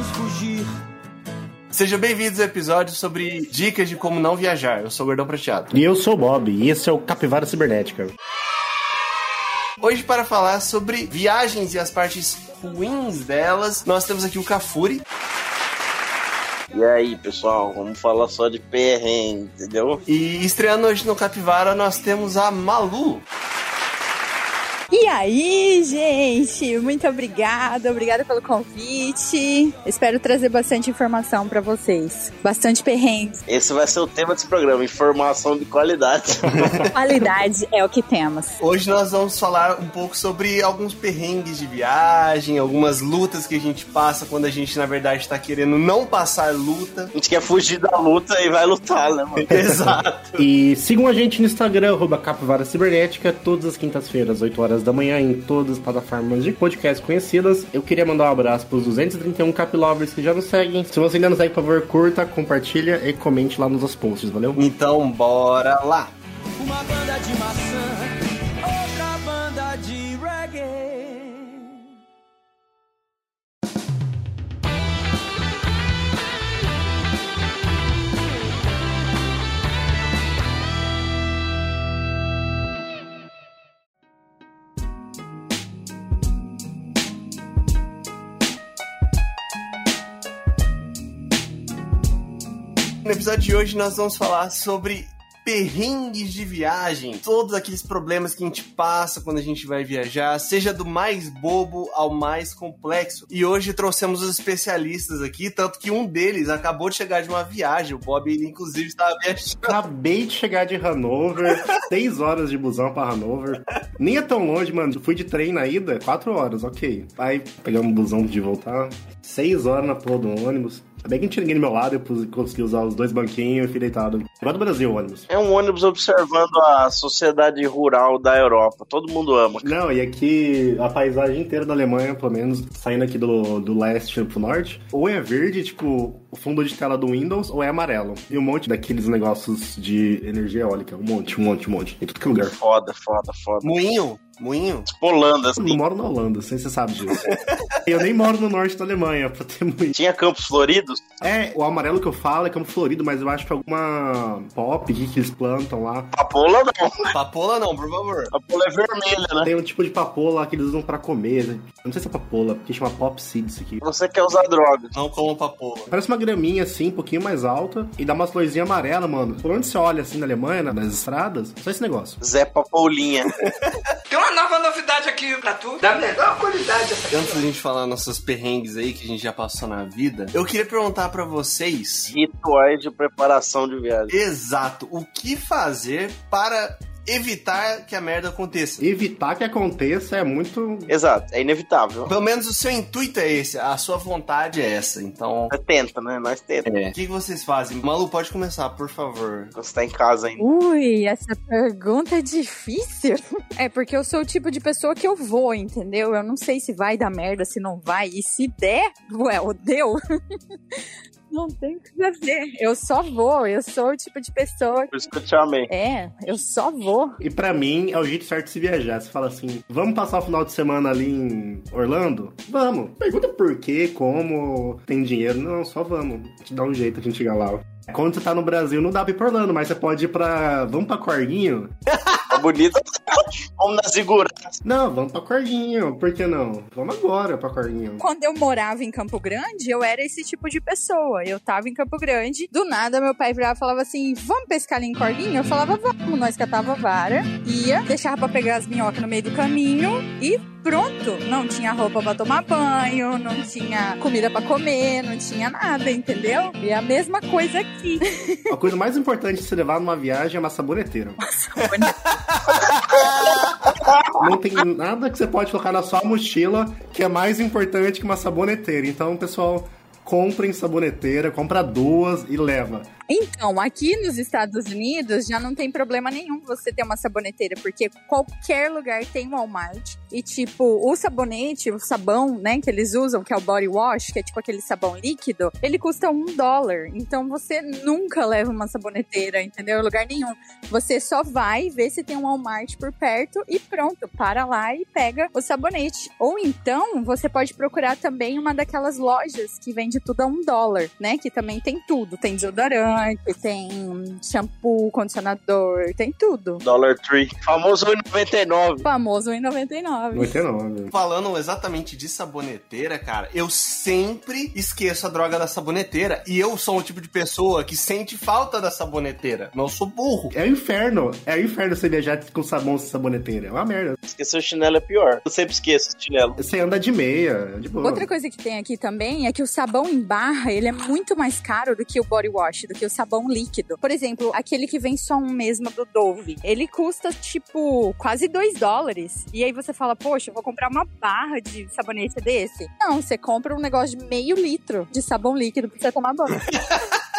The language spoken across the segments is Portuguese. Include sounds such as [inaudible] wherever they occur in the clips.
vamos fugir. Sejam bem-vindos ao episódio sobre dicas de como não viajar. Eu sou o Gordão Prateado. E eu sou o Bob, e esse é o Capivara Cibernética. Hoje, para falar sobre viagens e as partes ruins delas, nós temos aqui o Cafuri. E aí, pessoal, vamos falar só de perrengue, entendeu? E estreando hoje no Capivara, nós temos a Malu. E aí, gente? Muito obrigada, obrigada pelo convite. Espero trazer bastante informação para vocês. Bastante perrengue. Esse vai ser o tema desse programa, informação de qualidade. [laughs] Qualidade é o que temos. Hoje nós vamos falar um pouco sobre alguns perrengues de viagem, algumas lutas que a gente passa quando a gente, na verdade, tá querendo não passar luta. A gente quer fugir da luta e vai lutar, né, mano? [laughs] Exato. E sigam a gente no Instagram, arroba Capivara Cibernética, todas as quintas-feiras, 8 horas da manhã, em todas as plataformas de podcast conhecidas. Eu queria mandar um abraço pros 231 Capilovers que já nos seguem. Se você ainda não segue, por favor, curta, compartilha e comente lá nos posts, valeu? Então, bora lá. Uma banda de maçã, No episódio de hoje nós vamos falar sobre perrengues de viagem, todos aqueles problemas que a gente passa quando a gente vai viajar, seja do mais bobo ao mais complexo. E hoje trouxemos os especialistas aqui, tanto que um deles acabou de chegar de uma viagem, o Bob ele inclusive estava viajando. Acabei de chegar de Hanover, [laughs] 6 horas de busão pra Hanover. Nem é tão longe, mano. Fui de trem na ida, 4 horas, ok. Aí pegamos um busão de voltar, 6 horas na porra do ônibus. Ainda bem que não tinha ninguém do meu lado, eu consegui usar os dois banquinhos e fui deitado. Igual do Brasil, o ônibus. É um ônibus observando a sociedade rural da Europa. Todo mundo ama. Não, e aqui a paisagem inteira da Alemanha, pelo menos, saindo aqui do, do leste pro norte, ou é verde, tipo, o fundo de tela do Windows, ou é amarelo. E um monte daqueles negócios de energia eólica. Um monte, um monte, um monte. Em tudo que é lugar. Foda, foda, foda. Moinho, moinho. Tipo Holanda, Eu não assim. moro na Holanda, não sei se você sabe disso. eu nem moro no norte da Alemanha, pra ter muito. Tinha campos floridos? É, o amarelo que eu falo é campo florido, mas eu acho que alguma pop que eles plantam lá. Papoula não. Papola não, por favor. Papoula é vermelha, né? Tem um tipo de papoula que eles usam pra comer. Eu não sei se é papoula, porque chama pop seeds aqui. Você quer usar droga. Não como papola. Parece uma graminha assim, um pouquinho mais alta, e dá umas florzinhas amarelas, mano. Por onde você olha assim na Alemanha, na- nas estradas, só esse negócio. Zé Papoulinha. Tem [laughs] uma nova novidade aqui pra tu, da melhor qualidade essa Antes da gente falar nossos perrengues aí que a gente já passou na vida, eu queria perguntar pra vocês Rituais de preparação de viagem. Exato. O que fazer para evitar que a merda aconteça? Evitar que aconteça é muito. Exato, é inevitável. Pelo menos o seu intuito é esse, a sua vontade é essa. Então, Você tenta, né? Nós tenta. o que, que vocês fazem? Malu, pode começar, por favor. Você tá em casa ainda. Ui, essa pergunta é difícil. É porque eu sou o tipo de pessoa que eu vou, entendeu? Eu não sei se vai dar merda, se não vai. E se der, ué, deu. Não tem o que fazer. Eu só vou. Eu sou o tipo de pessoa. Por isso que eu te chamei. É, eu só vou. E pra mim é o jeito certo de se viajar. Você fala assim: vamos passar o final de semana ali em Orlando? Vamos. Pergunta por quê, como, tem dinheiro. Não, só vamos. Gente dá um jeito a gente chegar lá. Quando você tá no Brasil, não dá pra ir pra Orlando, mas você pode ir pra. Vamos pra Corguinho? [laughs] Bonito. [laughs] Vamos na segura. Não, vamos pra Corguinho. Por que não? Vamos agora pra Corguinho. Quando eu morava em Campo Grande, eu era esse tipo de pessoa. Eu tava em Campo Grande, do nada meu pai virava e falava assim: vamos pescar ali em Corguinho? Eu falava, vamos. Nós catava a vara, ia, deixava pra pegar as minhocas no meio do caminho e pronto. Não tinha roupa pra tomar banho, não tinha comida pra comer, não tinha nada, entendeu? E é a mesma coisa aqui. [laughs] A coisa mais importante de se levar numa viagem é uma saboneteira. [laughs] Não tem nada que você pode colocar na sua mochila que é mais importante que uma saboneteira. Então, pessoal, comprem saboneteira, compra duas e leva. Então, aqui nos Estados Unidos já não tem problema nenhum você ter uma saboneteira, porque qualquer lugar tem Walmart. E, tipo, o sabonete, o sabão, né, que eles usam, que é o body wash, que é tipo aquele sabão líquido, ele custa um dólar. Então você nunca leva uma saboneteira, entendeu? Em lugar nenhum. Você só vai ver se tem um Walmart por perto e pronto, para lá e pega o sabonete. Ou então você pode procurar também uma daquelas lojas que vende tudo a um dólar, né? Que também tem tudo. Tem desodorante, tem shampoo, condicionador, tem tudo. Dollar Tree. Famoso 1,99. Famoso 1,99. 99. Falando exatamente de saboneteira, cara, eu sempre esqueço a droga da saboneteira. E eu sou o tipo de pessoa que sente falta da saboneteira. Não sou burro. É o inferno. É o inferno você viajar com sabão sem saboneteira. É uma merda. Esquecer o chinelo é pior. Eu sempre esqueço o chinelo. Você anda de meia, de boa. Outra coisa que tem aqui também é que o sabão em barra, ele é muito mais caro do que o body wash, do que o sabão líquido. Por exemplo, aquele que vem só um mesmo do Dove, ele custa tipo quase 2 dólares. E aí você fala, poxa, eu vou comprar uma barra de sabonete desse. Não, você compra um negócio de meio litro de sabão líquido pra você tomar banho.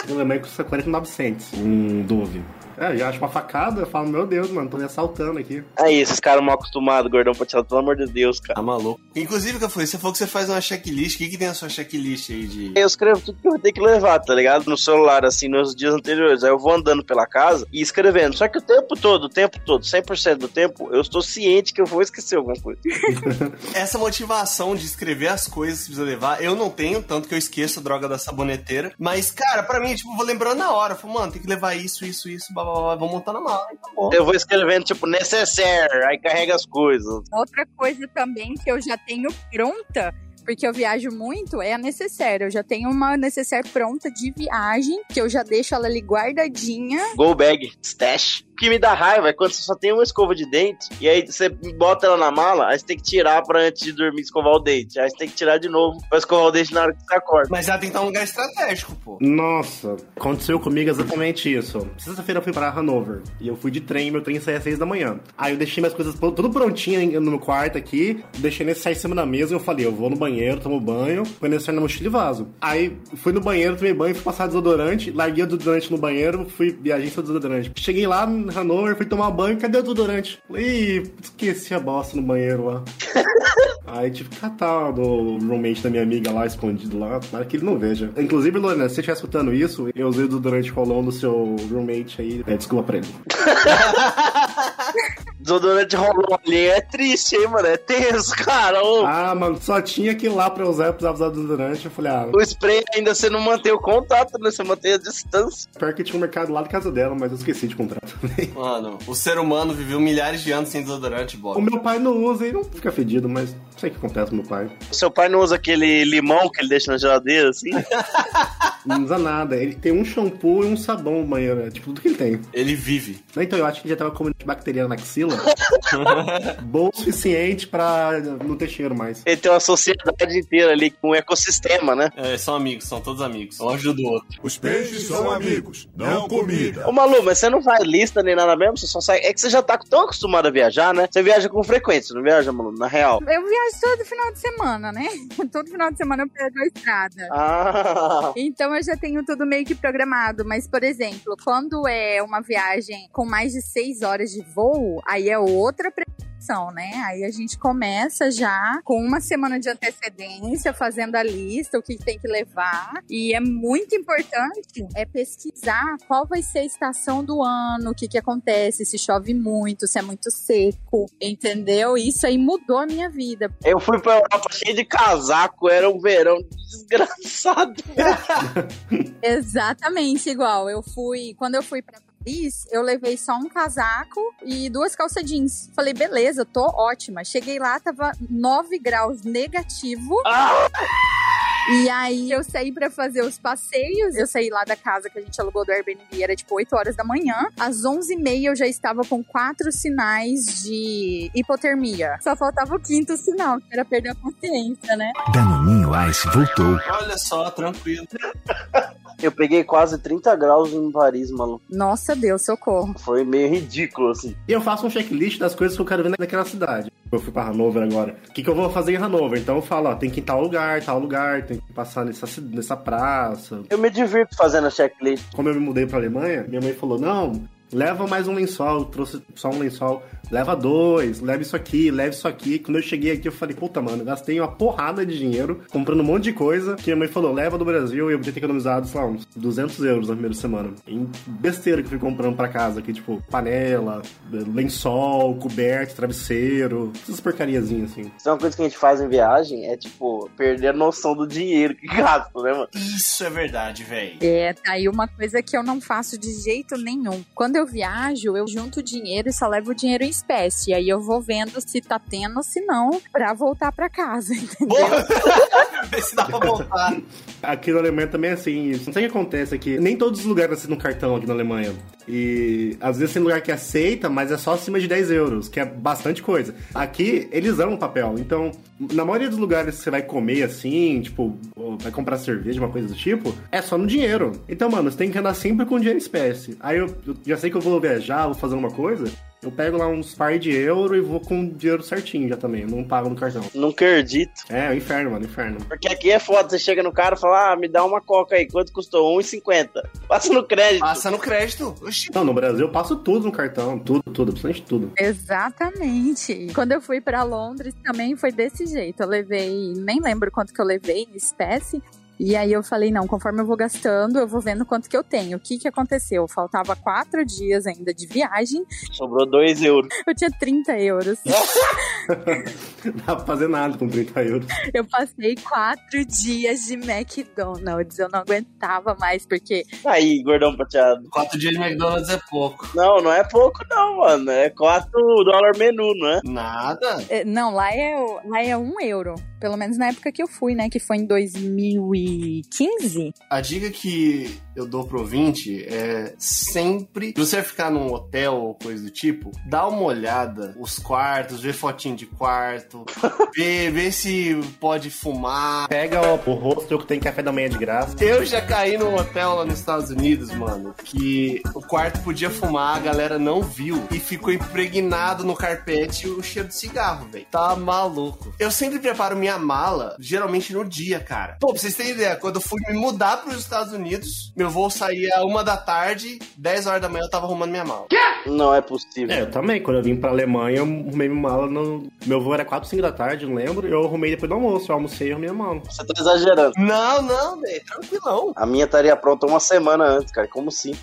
Eu lembro que custa 49 um Dove. É, já acho uma facada, eu falo, meu Deus, mano, tô me assaltando aqui. Aí, esses caras mal acostumados, gordão prateado, pelo amor de Deus, cara. Tá maluco. Inclusive, que foi, você falou que você faz uma checklist. O que, que tem na sua checklist aí de. Eu escrevo tudo que eu vou ter que levar, tá ligado? No celular, assim, nos dias anteriores. Aí eu vou andando pela casa e escrevendo. Só que o tempo todo, o tempo todo, 100% do tempo, eu estou ciente que eu vou esquecer alguma coisa. [laughs] Essa motivação de escrever as coisas que precisa levar, eu não tenho, tanto que eu esqueço a droga da saboneteira. Mas, cara, pra mim, tipo, eu vou lembrando na hora. Eu falo, mano, tem que levar isso, isso, isso, blá, vou montar na mala. Tá bom. Eu vou escrevendo, tipo, necessaire, aí carrega as coisas. Outra coisa também que eu já tenho pronta, porque eu viajo muito, é a necessaire. Eu já tenho uma necessaire pronta de viagem, que eu já deixo ela ali guardadinha. Go bag, stash. O que me dá raiva é quando você só tem uma escova de dente e aí você bota ela na mala, aí você tem que tirar pra antes de dormir escovar o dente. Aí você tem que tirar de novo pra escovar o dente na hora que você acorda. Mas ela tem que estar num lugar estratégico, pô. Nossa, aconteceu comigo exatamente isso. Sexta-feira eu fui para Hanover e eu fui de trem, meu trem saía às seis da manhã. Aí eu deixei minhas coisas tudo prontinho no meu quarto aqui, deixei nesse sair em cima da mesa e eu falei, eu vou no banheiro, tomo banho, põe nesse na mochila e vaso. Aí fui no banheiro, tomei banho, fui passar desodorante, larguei o desodorante no banheiro, fui viajei sem desodorante. Cheguei lá em Hanover, fui tomar banho, cadê o desodorante? Ih, esqueci a bosta no banheiro lá. [laughs] Aí tive que catar do roommate da minha amiga lá, escondido lá, para que ele não veja. Inclusive, Lorena, se você estiver escutando isso, eu usei o desodorante rolão do seu roommate aí, é, desculpa pra ele. [laughs] Desodorante rolou ali é triste, hein, mano? É tenso, cara. Ô, Ah, mano, só tinha aquilo lá pra usar, eu precisava usar desodorante. Eu falei, ah, O spray ainda você não mantém o contato, né? Você mantém a distância. pior que tinha um mercado lá da casa dela, mas eu esqueci de comprar também. Mano, o ser humano viveu milhares de anos sem desodorante, O Bob. meu pai não usa e não fica fedido, mas sei o que acontece com meu pai. Seu pai não usa aquele limão que ele deixa na geladeira, assim? [laughs] Não usa nada. Ele tem um shampoo e um sabão no banheiro. É tipo tudo que ele tem. Ele vive. Então eu acho que ele já tava comendo bacteriana na axila. [laughs] Bom o suficiente pra não ter cheiro mais. Ele tem uma sociedade inteira ali com um ecossistema, né? É, são amigos, são todos amigos. Um ajuda o outro. Os peixes são amigos, não comida. Ô Malu, mas você não faz lista nem nada mesmo? Você só sai. É que você já tá tão acostumado a viajar, né? Você viaja com frequência, não viaja, Malu? Na real. Eu viajo todo final de semana, né? [laughs] Todo final de semana eu pego a estrada. Ah. Então eu já tenho tudo meio que programado. Mas, por exemplo, quando é uma viagem com mais de seis horas de voo, aí é outra preparação, né? Aí a gente começa já com uma semana de antecedência, fazendo a lista, o que tem que levar. E é muito importante é pesquisar qual vai ser a estação do ano, o que que acontece, se chove muito, se é muito seco, entendeu? Isso aí mudou a minha vida. Eu fui pra Europa cheio de casaco, era um verão desgraçado. [laughs] Exatamente igual. Eu fui, quando eu fui pra Paris, eu levei só um casaco e duas calças jeans. Falei, beleza, tô ótima. Cheguei lá, tava 9 graus negativo. E aí eu saí pra fazer os passeios. Eu saí lá da casa que a gente alugou do Airbnb, era tipo 8 horas da manhã. Às 11h30 eu já estava com quatro sinais de hipotermia. Só faltava o quinto sinal, que era perder a consciência, né? Danoninho Ice voltou. Olha só, tranquilo. [laughs] Eu peguei quase 30 graus em Paris, mano. Nossa Deus, socorro. Foi meio ridículo, assim. E eu faço um checklist das coisas que eu quero ver naquela cidade. Eu fui pra Hanover agora. O que, que eu vou fazer em Hanover? Então eu falo, ó, tem que ir em tal lugar, tal lugar, tem que passar nessa, nessa praça. Eu me divirto fazendo a checklist. Quando eu me mudei pra Alemanha, minha mãe falou, não, leva mais um lençol, trouxe só um lençol. Leva dois, leva isso aqui, leva isso aqui. Quando eu cheguei aqui, eu falei, puta, mano, gastei uma porrada de dinheiro comprando um monte de coisa. Que minha mãe falou, leva do Brasil, e eu vou ter economizado, sei lá, uns 200 euros na primeira semana. Em besteira que eu fui comprando pra casa aqui, tipo, panela, lençol, coberto, travesseiro, essas porcariazinhas assim. Isso é uma coisa que a gente faz em viagem, é tipo, perder a noção do dinheiro que gasta, né, mano? Isso é verdade, velho. É, tá aí uma coisa que eu não faço de jeito nenhum. Quando eu viajo, eu junto dinheiro e só levo o dinheiro em espécie. Aí eu vou vendo se tá tendo, se não, pra voltar pra casa, [laughs] entendeu? Vê [laughs] se dá pra voltar. Aqui na Alemanha também é assim. Isso. Não sei o que acontece aqui. Nem todos os lugares aceitam cartão aqui na Alemanha. E às vezes tem lugar que aceita, mas é só acima de 10 euros, que é bastante coisa. Aqui, eles amam papel. Então, na maioria dos lugares que você vai comer assim, tipo, vai comprar cerveja, uma coisa do tipo, é só no dinheiro. Então, mano, você tem que andar sempre com dinheiro em espécie. Aí eu, eu já sei que eu vou viajar, vou fazer uma coisa. Eu pego lá uns par de euro e vou com o dinheiro certinho já também. Não pago no cartão. Não acredito. É, é um inferno, mano, inferno. Porque aqui é foda, você chega no cara e fala, ah, me dá uma coca aí, quanto custou? 1,50. Passa no crédito. Passa no crédito. Oxi. Não, no Brasil eu passo tudo no cartão. Tudo, tudo, absolutamente tudo. Exatamente. Quando eu fui pra Londres também foi desse jeito. Eu levei, nem lembro quanto que eu levei em espécie. E aí eu falei, não, conforme eu vou gastando, eu vou vendo quanto que eu tenho. O que que aconteceu? Faltava quatro dias ainda de viagem, Sobrou 2 euros. [laughs] eu tinha 30 euros. Não dá pra fazer nada com 30 euros. Eu passei quatro dias de McDonald's. Eu não aguentava mais, porque Aí, gordão prateado. Quatro dias de McDonald's é pouco. Não, não é pouco não, mano. É 4 dólares menu, não é? Nada. É, Não, lá é, lá é um euro. Pelo menos na época que eu fui, né? Que foi em 2015. A dica que eu dou pro ouvinte é sempre, se você ficar num hotel ou coisa do tipo, dá uma olhada, os quartos, vê fotinho de quarto, [laughs] vê, vê se pode fumar. Pega o, o hostel que tem café da manhã de graça. Eu já caí num hotel lá nos Estados Unidos, mano, que o quarto podia fumar, a galera não viu e ficou impregnado no carpete o cheiro de cigarro, velho. Tá maluco. Eu sempre preparo minha mala, geralmente no dia, cara. Pô, pra vocês terem ideia, quando eu fui me mudar pros Estados Unidos, meu voo saía uma da tarde, 10 horas da manhã eu tava arrumando minha mala. Não é possível. É, eu também. Quando eu vim pra Alemanha, eu arrumei minha mala no. Meu voo era 4, 5 da tarde, não lembro. Eu arrumei depois do almoço. Eu almocei e arrumei a mala. Você tá exagerando. Não, não, velho, tranquilão. A minha estaria pronta uma semana antes, cara. Como assim?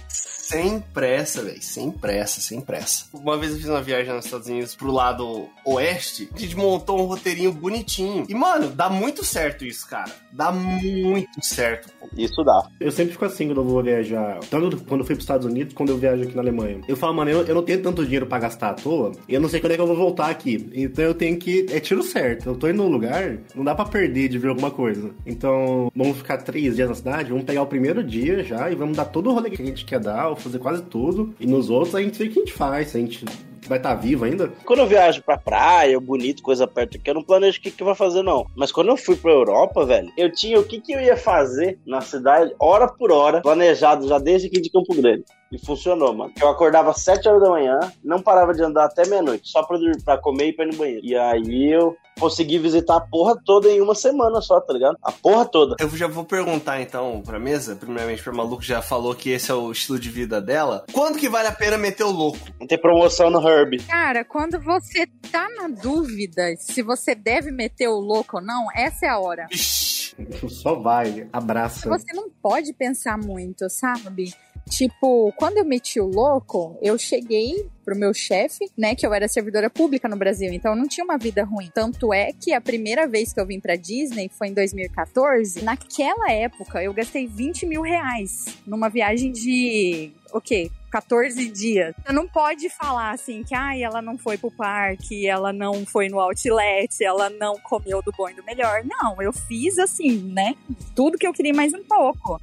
Sem pressa, velho. Sem pressa, sem pressa. Uma vez eu fiz uma viagem nos Estados Unidos pro lado oeste. A gente montou um roteirinho bonitinho. E, mano, dá muito certo isso, cara. Dá muito certo. pô. Isso dá. Eu sempre fico assim quando eu vou viajar. Tanto quando eu fui pros Estados Unidos, quando eu viajo aqui na Alemanha. Eu falo, mano, eu, eu não tenho tanto dinheiro pra gastar à toa. E eu não sei quando é que eu vou voltar aqui. Então eu tenho que. É tiro certo. Eu tô indo num lugar, não dá pra perder de ver alguma coisa. Então, vamos ficar três dias na cidade, vamos pegar o primeiro dia já e vamos dar todo o rolê que a gente quer dar, fazer quase tudo. E nos outros a gente vê o que a gente faz. A gente vai estar vivo ainda. Quando eu viajo pra praia, bonito, coisa perto aqui, eu não planejo o que, que vai fazer, não. Mas quando eu fui pra Europa, velho, eu tinha o que, que eu ia fazer na cidade, hora por hora, planejado já desde aqui de Campo Grande. E funcionou, mano. Eu acordava às 7 horas da manhã, não parava de andar até meia-noite, só pra, dur- pra comer e pra ir no banheiro. E aí eu consegui visitar a porra toda em uma semana só, tá ligado? A porra toda. Eu já vou perguntar então pra mesa, primeiramente pra Maluco já falou que esse é o estilo de vida dela. Quando que vale a pena meter o louco? Não tem promoção no Herb. Cara, quando você tá na dúvida se você deve meter o louco ou não, essa é a hora. Ixi, Só vai, abraça. Você não pode pensar muito, sabe? Tipo, quando eu meti o louco, eu cheguei pro meu chefe, né, que eu era servidora pública no Brasil, então eu não tinha uma vida ruim. Tanto é que a primeira vez que eu vim pra Disney foi em 2014. Naquela época, eu gastei 20 mil reais numa viagem de, o quê? 14 dias. Você não pode falar assim que ai, ela não foi pro parque, ela não foi no outlet, ela não comeu do bom e do melhor. Não, eu fiz assim, né? Tudo que eu queria mais um pouco.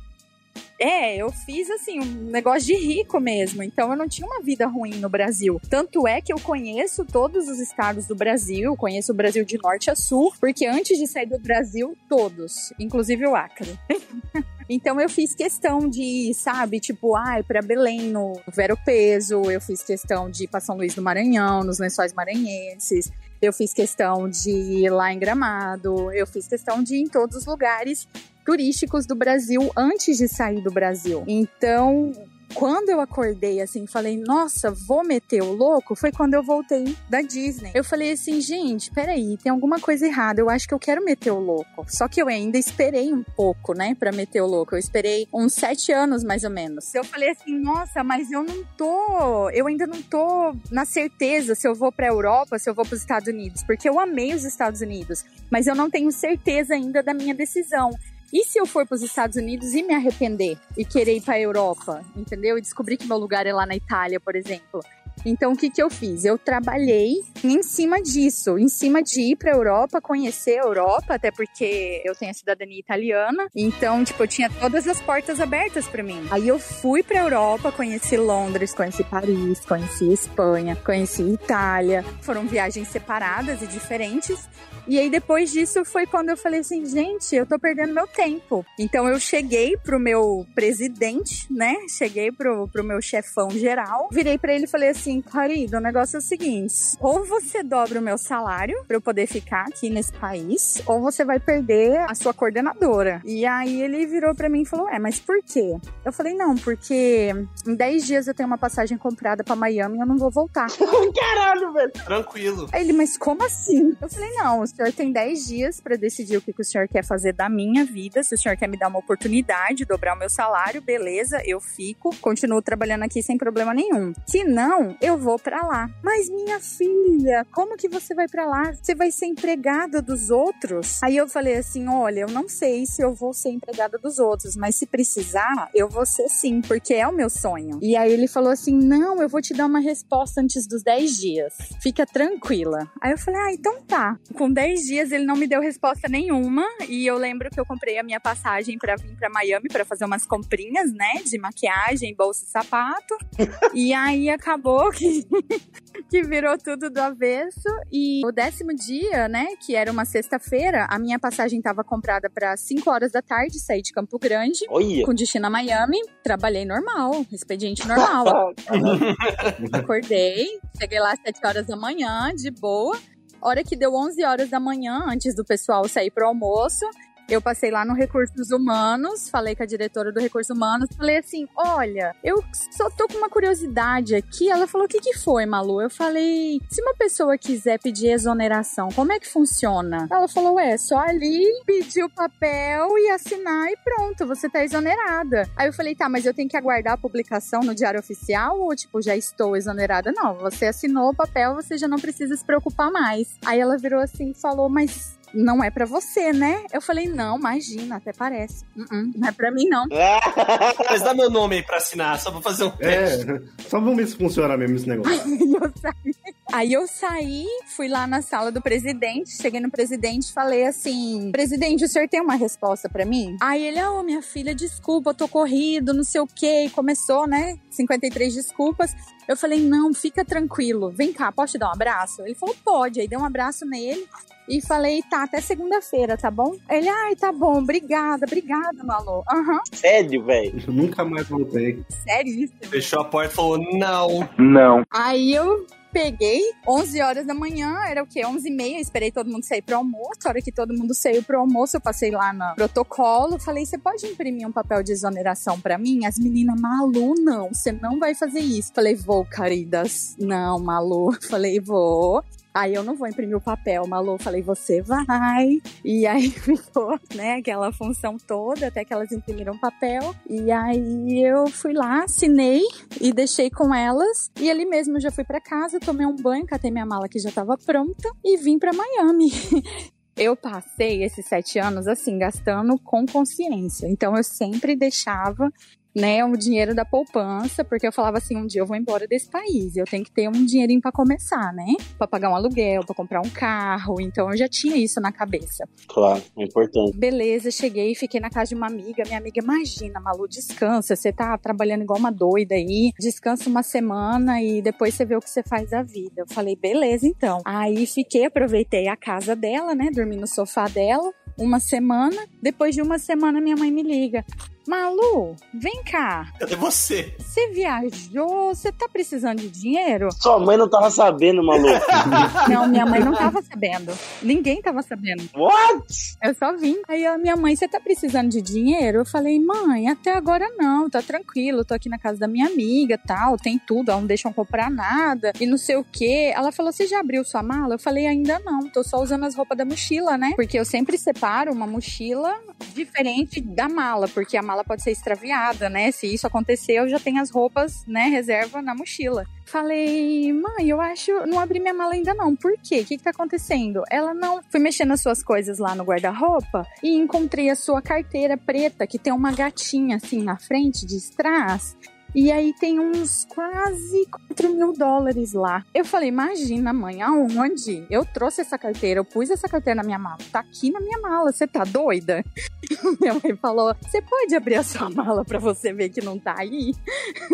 É, eu fiz assim, um negócio de rico mesmo. Então eu não tinha uma vida ruim no Brasil. Tanto é que eu conheço todos os estados do Brasil, conheço o Brasil de norte a sul, porque antes de sair do Brasil, todos, inclusive o Acre. [laughs] Então eu fiz questão de, sabe, tipo, ai, pra Belém no Vero Peso, eu fiz questão de ir pra São Luís do Maranhão, nos Lençóis Maranhenses. Eu fiz questão de ir lá em Gramado, eu fiz questão de ir em todos os lugares turísticos do Brasil antes de sair do Brasil. Então, quando eu acordei assim, falei, nossa, vou meter o louco, foi quando eu voltei da Disney. Eu falei assim, gente, peraí, tem alguma coisa errada. Eu acho que eu quero meter o louco. Só que eu ainda esperei um pouco, né, pra meter o louco. Eu esperei uns sete anos, mais ou menos. Eu falei assim, nossa, mas eu não tô. Eu ainda não tô na certeza se eu vou pra Europa, se eu vou pros Estados Unidos. Porque eu amei os Estados Unidos. Mas eu não tenho certeza ainda da minha decisão. E se eu for para os Estados Unidos e me arrepender e querer ir para a Europa, entendeu? E descobrir que meu lugar é lá na Itália, por exemplo. Então, o que, que eu fiz? Eu trabalhei em cima disso, em cima de ir para a Europa, conhecer a Europa, até porque eu tenho a cidadania italiana. Então, tipo, eu tinha todas as portas abertas para mim. Aí eu fui para a Europa, conheci Londres, conheci Paris, conheci Espanha, conheci Itália. Foram viagens separadas e diferentes. E aí, depois disso, foi quando eu falei assim, gente, eu tô perdendo meu tempo. Então, eu cheguei pro meu presidente, né? Cheguei pro, pro meu chefão geral, virei para ele e falei assim, querido, o negócio é o seguinte, ou você dobra o meu salário pra eu poder ficar aqui nesse país, ou você vai perder a sua coordenadora. E aí, ele virou para mim e falou, é, mas por quê? Eu falei, não, porque em 10 dias eu tenho uma passagem comprada para Miami e eu não vou voltar. [laughs] Caralho, velho. Tranquilo. Aí ele, mas como assim? Eu falei, não, o senhor tem 10 dias pra decidir o que, que o senhor quer fazer da minha vida. Se o senhor quer me dar uma oportunidade, dobrar o meu salário, beleza, eu fico, continuo trabalhando aqui sem problema nenhum. Se não, eu vou pra lá. Mas minha filha, como que você vai pra lá? Você vai ser empregada dos outros? Aí eu falei assim, olha, eu não sei se eu vou ser empregada dos outros, mas se precisar, eu vou ser sim, porque é o meu sonho. E aí ele falou assim, não, eu vou te dar uma resposta antes dos 10 dias. Fica tranquila. Aí eu falei, ah, então tá. Com 10 dias ele não me deu resposta nenhuma e eu lembro que eu comprei a minha passagem para vir para Miami para fazer umas comprinhas, né, de maquiagem, bolsa e sapato. [laughs] e aí acabou que [laughs] que virou tudo do avesso e o décimo dia, né, que era uma sexta-feira, a minha passagem estava comprada para 5 horas da tarde, saí de Campo Grande, Olha. com destino a Miami, trabalhei normal, expediente normal. [laughs] Acordei, cheguei lá às 7 horas da manhã, de boa. Hora que deu 11 horas da manhã, antes do pessoal sair pro almoço, eu passei lá no Recursos Humanos, falei com a diretora do Recursos Humanos, falei assim: olha, eu só tô com uma curiosidade aqui. Ela falou: o que, que foi, Malu? Eu falei: se uma pessoa quiser pedir exoneração, como é que funciona? Ela falou: é, só ali pedir o papel e assinar e pronto, você tá exonerada. Aí eu falei: tá, mas eu tenho que aguardar a publicação no Diário Oficial ou, tipo, já estou exonerada? Não, você assinou o papel, você já não precisa se preocupar mais. Aí ela virou assim e falou: mas não é pra você, né? Eu falei, não, imagina, até parece. Uh-uh, não é pra mim, não. [laughs] Mas dá meu nome aí pra assinar, só pra fazer um teste. É, só vamos ver se funciona mesmo esse negócio. [laughs] Aí eu saí. Aí eu saí, fui lá na sala do presidente, cheguei no presidente e falei assim: presidente, o senhor tem uma resposta pra mim? Aí ele, ô, minha filha, desculpa, eu tô corrido, não sei o quê. E começou, né? 53 desculpas. Eu falei, não, fica tranquilo, vem cá, posso te dar um abraço? Ele falou, pode. Aí dei um abraço nele e falei, tá, até segunda-feira, tá bom? Ele, ai, tá bom, obrigada, obrigada, Malu. Aham, Sério, velho. Eu nunca mais voltei. sério. Fechou a porta e falou, não. Não. Aí eu peguei, 11 horas da manhã, era o quê? 11 e meia, esperei todo mundo sair pro almoço. A hora que todo mundo saiu pro almoço, eu passei lá no protocolo, falei, você pode imprimir um papel de exoneração pra mim? As meninas, Malu, não, você não vai fazer isso. Falei, vou, queridas. Não, Malu. [laughs] Falei, vou. Aí eu não vou imprimir o papel, Malu. Falei, você vai. E aí [laughs] ficou, né, aquela função toda, até que elas imprimiram papel. E aí eu fui lá, assinei e deixei com elas. E ali mesmo eu já fui pra casa, tomei um banho, catei minha mala que já tava pronta e vim pra Miami. [laughs] Eu passei esses sete anos assim, gastando com consciência. Então eu sempre deixava né, o dinheiro da poupança, porque eu falava assim, um dia eu vou embora desse país, eu tenho que ter um dinheirinho para começar, né? Para pagar um aluguel, para comprar um carro, então eu já tinha isso na cabeça. Claro, é importante. Beleza, cheguei, fiquei na casa de uma amiga, minha amiga, imagina, Malu, descansa, você tá trabalhando igual uma doida aí, descansa uma semana e depois você vê o que você faz da vida. Eu falei, beleza, então. Aí fiquei, aproveitei a casa dela, né, dormi no sofá dela, uma semana. Depois de uma semana, minha mãe me liga. Malu, vem cá. Cadê você? Você viajou? Você tá precisando de dinheiro? Sua mãe não tava sabendo, maluco. [laughs] Não, minha mãe não tava sabendo. Ninguém tava sabendo. What? Eu só vim. Aí a minha mãe, você tá precisando de dinheiro? Eu falei, mãe, até agora não, tá tranquilo, tô aqui na casa da minha amiga, tal, tem tudo, ela não deixam comprar nada e não sei o que. Ela falou, você já abriu sua mala? Eu falei, ainda não, tô só usando as roupas da mochila, né? Porque eu sempre separo uma mochila diferente da mala, porque a mala pode ser extraviada, né? Se isso acontecer, eu já tenho as roupas, né, reserva na mochila. Falei, mãe, eu acho, não abri minha mala ainda não. Por quê? O que, que tá acontecendo? Ela não. Fui mexendo nas suas coisas lá no guarda-roupa e encontrei a sua carteira preta que tem uma gatinha assim na frente de trás. E aí tem uns quase 4 mil dólares lá. Eu falei, imagina, mãe, aonde? Eu trouxe essa carteira, eu pus essa carteira na minha mala. Tá aqui na minha mala, você tá doida? [laughs] Minha mãe falou, você pode abrir a sua mala pra você ver que não tá aí?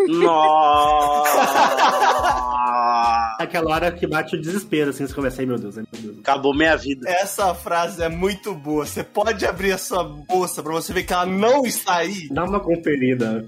Nossa! [laughs] Aquela hora que bate o desespero, assim, você começa aí, meu Deus, meu Deus. Acabou minha vida. Essa frase é muito boa. Você pode abrir a sua bolsa pra você ver que ela não está aí? Dá uma conferida.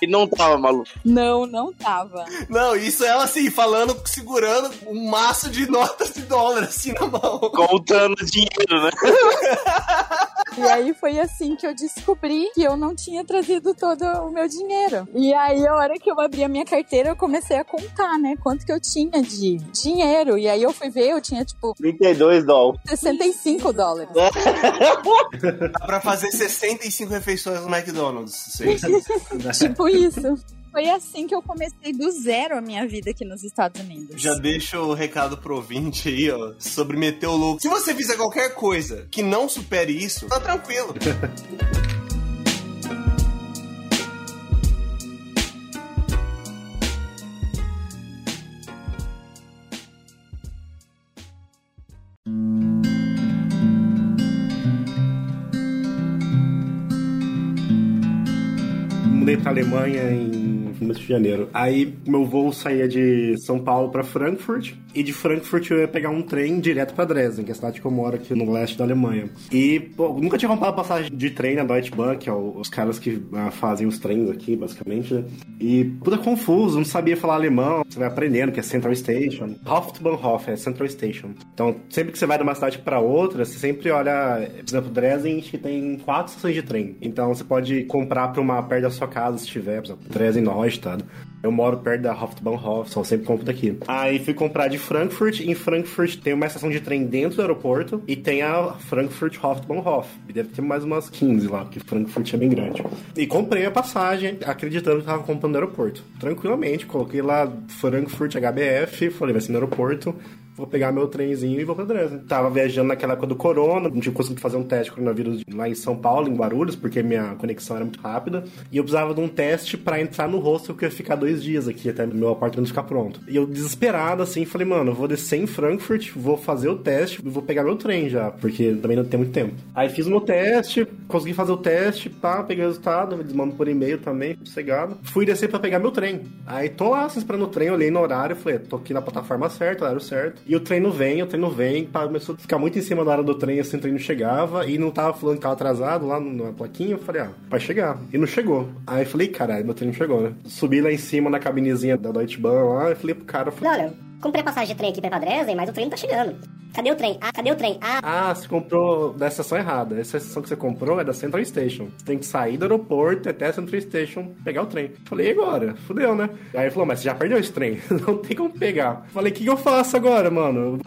E não tava, maluco. Não, não tava. Não, isso ela assim, falando, segurando um maço de notas de dólar assim na mão. Contando dinheiro, né? [laughs] E aí foi assim que eu descobri que eu não tinha trazido todo o meu dinheiro. E aí, a hora que eu abri a minha carteira, eu comecei a contar, né? Quanto que eu tinha de dinheiro. E aí eu fui ver, eu tinha tipo 32 dólares. 65 dólares. Dá pra fazer 65 refeições no McDonald's. [laughs] Tipo isso. Foi assim que eu comecei do zero a minha vida aqui nos Estados Unidos. Já deixa o recado pro ouvinte aí, ó, sobre meter o louco. Se você fizer qualquer coisa que não supere isso, tá tranquilo. [laughs] Alemanha em começo de janeiro. Aí meu voo saía de São Paulo pra Frankfurt. E de Frankfurt eu ia pegar um trem direto pra Dresden, que é a cidade que eu moro aqui no leste da Alemanha. E, pô, nunca tinha comprado passagem de trem na Deutsche Bahn, que é o- os caras que ah, fazem os trens aqui, basicamente, né? E puta confuso, não sabia falar alemão. Você vai aprendendo que é Central Station. Hauptbahnhof é Central Station. Então, sempre que você vai de uma cidade pra outra, você sempre olha, por exemplo, Dresden, que tem quatro estações de trem. Então, você pode comprar pra uma perto da sua casa, se tiver, por exemplo, Dresden Neustadt. Eu moro perto da Hauptbahnhof, só sempre compro daqui. Aí fui comprar de Frankfurt. Em Frankfurt tem uma estação de trem dentro do aeroporto e tem a Frankfurt Hauptbahnhof. Deve ter mais umas 15 lá, porque Frankfurt é bem grande. E comprei a passagem, acreditando que tava comprando no aeroporto. Tranquilamente, coloquei lá Frankfurt HBF, falei, vai ser no aeroporto. Vou pegar meu trenzinho e vou pra Dresden. Tava viajando naquela época do corona, não tinha conseguido fazer um teste de coronavírus lá em São Paulo, em Guarulhos, porque minha conexão era muito rápida. E eu precisava de um teste pra entrar no hostel, porque eu ia ficar dois dias aqui, até meu apartamento ficar pronto. E eu desesperado, assim, falei, mano, vou descer em Frankfurt, vou fazer o teste e vou pegar meu trem já, porque também não tem muito tempo. Aí fiz o meu teste, consegui fazer o teste, pá, peguei o resultado, eles mandam por e-mail também, sossegado. Fui descer pra pegar meu trem. Aí tô lá, assim, esperando o trem, olhei no horário, falei, tô aqui na plataforma certa, horário certo. E o trem não vem, o trem não vem, começou a ficar muito em cima da hora do trem, assim, o trem não chegava, e não tava falando que tava atrasado lá na plaquinha, eu falei, ah, vai chegar. E não chegou. Aí eu falei, caralho, meu trem não chegou, né? Subi lá em cima na cabinezinha da Deutsche Bahn lá, e falei pro cara, eu falei, Olha, comprei passagem de trem aqui pra Dresden, mas o trem não tá chegando. Cadê o trem? Ah, cadê o trem? Ah, Ah, você comprou da estação errada. Essa estação que você comprou é da Central Station. Você tem que sair do aeroporto até a Central Station pegar o trem. Falei, e agora? Fudeu, né? Aí ele falou, mas você já perdeu esse trem. [laughs] Não tem como pegar. Falei, o que, que eu faço agora, mano?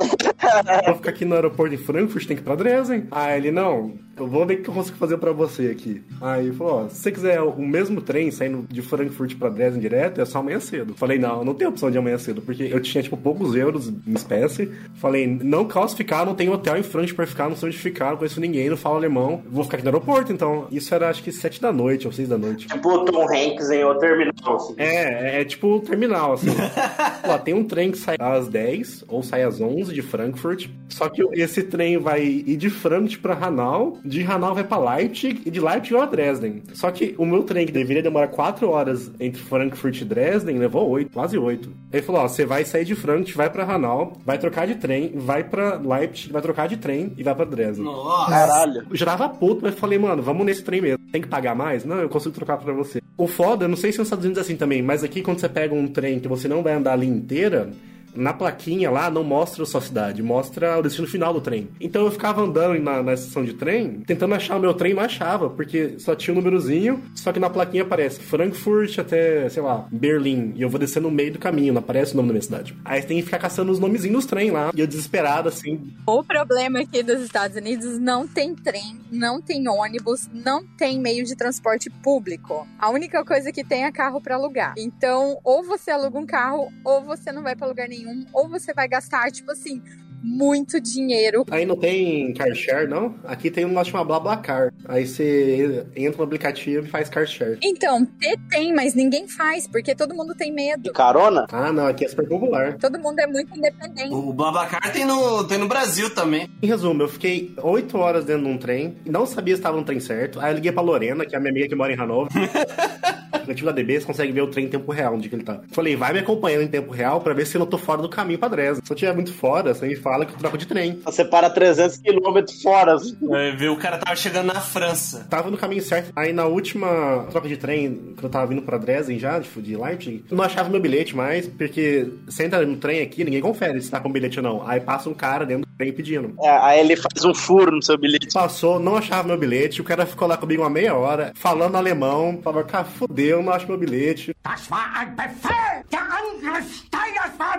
Vou ficar aqui no aeroporto de Frankfurt, tem que ir pra Dresden. Aí ele, não, eu vou ver o que eu consigo fazer pra você aqui. Aí ele falou, ó, se você quiser o mesmo trem saindo de Frankfurt pra Dresden direto, é só amanhã cedo. Falei, não, não tem opção de amanhã cedo, porque eu tinha, tipo, poucos euros em espécie. Falei, não posso ficar, não tem hotel em Frankfurt pra ficar, não sei onde ficar, não conheço ninguém, não falo alemão. Vou ficar aqui no aeroporto, então. Isso era, acho que, sete da noite ou seis da noite. Tipo o Tom Hanks em O Terminal. assim. É, é, é tipo o terminal, assim. [laughs] Ó, tem um trem que sai às 10 ou sai às 11 de Frankfurt. Só que esse trem vai ir de Frankfurt pra Hanau De Hanau vai pra Leipzig e de Leipzig vai a Dresden. Só que o meu trem, que deveria demorar 4 horas entre Frankfurt e Dresden, levou 8, quase 8. Ele falou: ó, você vai sair de Frankfurt, vai pra Hanau, vai trocar de trem, vai pra Leipzig, vai trocar de trem e vai pra Dresden. Nossa. Caralho. Eu já tava puto, mas falei, mano, vamos nesse trem mesmo. Tem que pagar mais? Não, eu consigo trocar pra você. O foda, eu não sei se nos Estados Unidos é assim também, mas aqui quando você pega um trem que você não vai andar a linha inteira, na plaquinha lá não mostra a sua cidade, mostra o destino final do trem. Então eu ficava andando na, na estação de trem, tentando achar o meu trem, não achava, porque só tinha um númerozinho, só que na plaquinha aparece Frankfurt até, sei lá, Berlim. E eu vou descer no meio do caminho, não aparece o nome da minha cidade. Aí tem que ficar caçando os nomezinhos dos trem lá. E eu desesperado, assim. O problema aqui dos Estados Unidos não tem trem, não tem ônibus, não tem meio de transporte público. A única coisa que tem é carro pra alugar. Então, ou você aluga um carro, ou você não vai pra lugar nenhum, ou você vai gastar, tipo assim, muito dinheiro. Aí não tem car share, não? Aqui tem um negócio chamado BlaBlaCar. Aí você entra no aplicativo e faz car share. Então, tem, mas ninguém faz, porque todo mundo tem medo. De carona? Ah, não, aqui é super popular. Todo mundo é muito independente. O Babacar tem no, tem no Brasil também. Em resumo, eu fiquei 8 horas dentro de um trem, não sabia se estava no trem certo. Aí eu liguei pra Lorena, que é a minha amiga que mora em Hanover. [laughs] O aplicativo da DB, você consegue ver o trem em tempo real, onde que ele tá. Falei, vai me acompanhando em tempo real pra ver se eu não tô fora do caminho pra Dresden. Se eu estiver muito fora, você me fala que eu troco de trem. Você para 300 km fora. É, viu, o cara tava chegando na França. Tava no caminho certo. Aí na última troca de trem, que eu tava vindo pra Dresden já, de, de Leipzig, eu não achava meu bilhete mais, porque você entra no trem aqui, ninguém confere se tá com bilhete ou não. Aí passa um cara dentro do trem pedindo. É, aí ele faz um furo no seu bilhete. Passou, não achava meu bilhete, o cara ficou lá comigo uma meia hora, falando alemão, falava, cara, fudeu, não acho meu bilhete.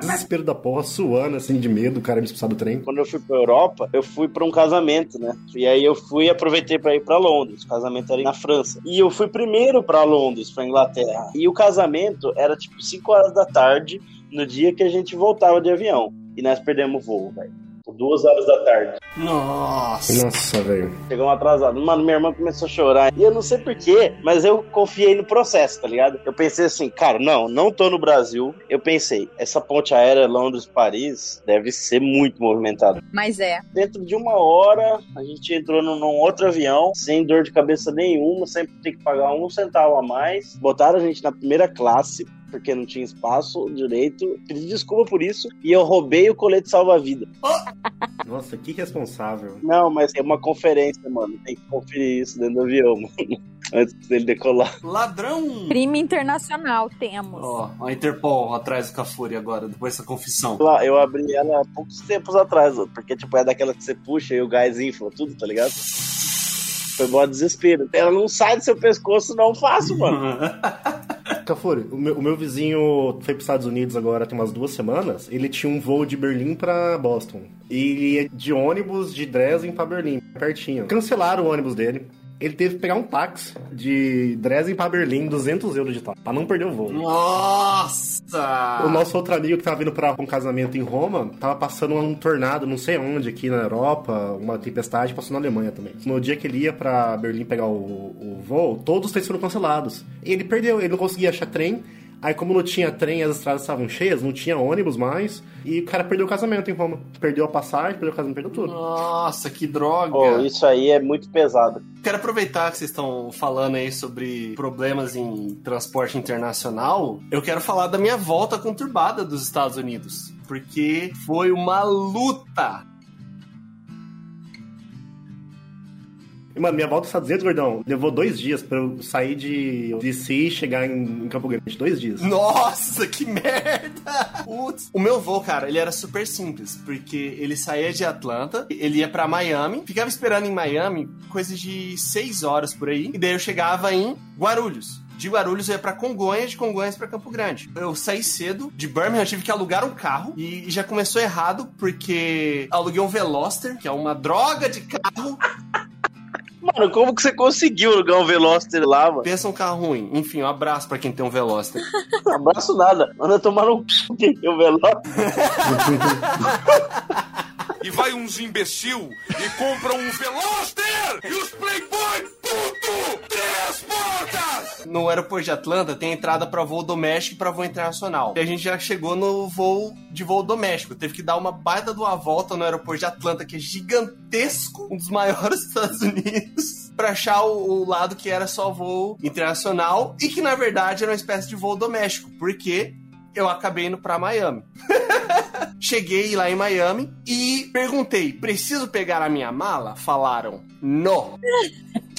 Desespero da porra, suando assim de medo, o cara me expulsar do trem. Quando eu fui pra Europa, eu fui pra um casamento, né? E aí eu fui e aproveitei pra ir pra Londres. O casamento era na França. E eu fui primeiro pra Londres, pra Inglaterra. E o casamento era tipo 5 horas da tarde, no dia que a gente voltava de avião. E nós perdemos o voo, velho. Duas horas da tarde. Nossa. Nossa, velho. Chegamos atrasados. Mano, minha irmã começou a chorar. E eu não sei porquê, mas eu confiei no processo, tá ligado? Eu pensei assim, cara, não, não tô no Brasil. Eu pensei, essa ponte aérea Londres-Paris deve ser muito movimentada. Mas é. Dentro de uma hora, a gente entrou num, num outro avião, sem dor de cabeça nenhuma, sempre tem que pagar um centavo a mais. Botaram a gente na primeira classe, porque não tinha espaço direito. Pedi desculpa por isso. E eu roubei o colete salva-vida. [laughs] Nossa, que responsável. Não, mas é uma conferência, mano. Tem que conferir isso dentro do avião, mano. [laughs] Antes dele decolar. Ladrão. Crime internacional temos. Ó, a Interpol atrás do Cafuri agora, depois dessa confissão. Lá, Eu abri ela há poucos tempos atrás, porque tipo, é daquela que você puxa e o gás infla tudo, tá ligado? Foi bom desespero. Ela não sai do seu pescoço, não faço, mano. [laughs] Cafuri, o meu, o meu vizinho foi para os Estados Unidos agora tem umas duas semanas. Ele tinha um voo de Berlim para Boston. E de ônibus de Dresden para Berlim, pertinho. Cancelaram o ônibus dele. Ele teve que pegar um táxi de Dresden para Berlim, 200 euros de táxi, pra não perder o voo. Nossa! O nosso outro amigo que tava vindo pra um casamento em Roma, tava passando um tornado, não sei onde, aqui na Europa, uma tempestade, passou na Alemanha também. No dia que ele ia pra Berlim pegar o, o voo, todos os trens foram cancelados. E ele perdeu, ele não conseguia achar trem. Aí, como não tinha trem, as estradas estavam cheias, não tinha ônibus mais. E o cara perdeu o casamento em Roma. Perdeu a passagem, perdeu o casamento, perdeu tudo. Nossa, que droga! Pô, isso aí é muito pesado. Quero aproveitar que vocês estão falando aí sobre problemas em transporte internacional. Eu quero falar da minha volta conturbada dos Estados Unidos. Porque foi uma luta. Mano, minha volta aos Estados gordão, levou dois dias pra eu sair de DC e chegar em, Campo Grande. Dois dias. Nossa, que merda! Putz. O meu voo, cara, ele era super simples, porque ele saía de Atlanta, ele ia pra Miami, ficava esperando em Miami coisa de seis horas por aí, e daí eu chegava em Guarulhos. De Guarulhos eu ia pra Congonhas, de Congonhas pra Campo Grande. Eu saí cedo, de Birmingham tive que alugar um carro, e já começou errado, porque aluguei um Veloster, que é uma droga de carro, Mano, como que você conseguiu alugar um Veloster lá, mano? pensa um carro ruim. Enfim, um abraço pra quem tem um Veloster. [laughs] Abraço nada. Manda tomar no c... quem tem o Veloster. [laughs] E vai uns imbecil e compra um Veloster e os Playboy puto! Três portas! No aeroporto de Atlanta tem entrada pra voo doméstico e pra voo internacional. E a gente já chegou no voo de voo doméstico. Teve que dar uma baita de uma volta no aeroporto de Atlanta, que é gigantesco, um dos maiores dos [laughs] Estados Unidos. Pra achar o, o lado que era só voo internacional e que na verdade era uma espécie de voo doméstico, porque eu acabei indo pra Miami. [laughs] Cheguei lá em Miami e perguntei: preciso pegar a minha mala? Falaram: não.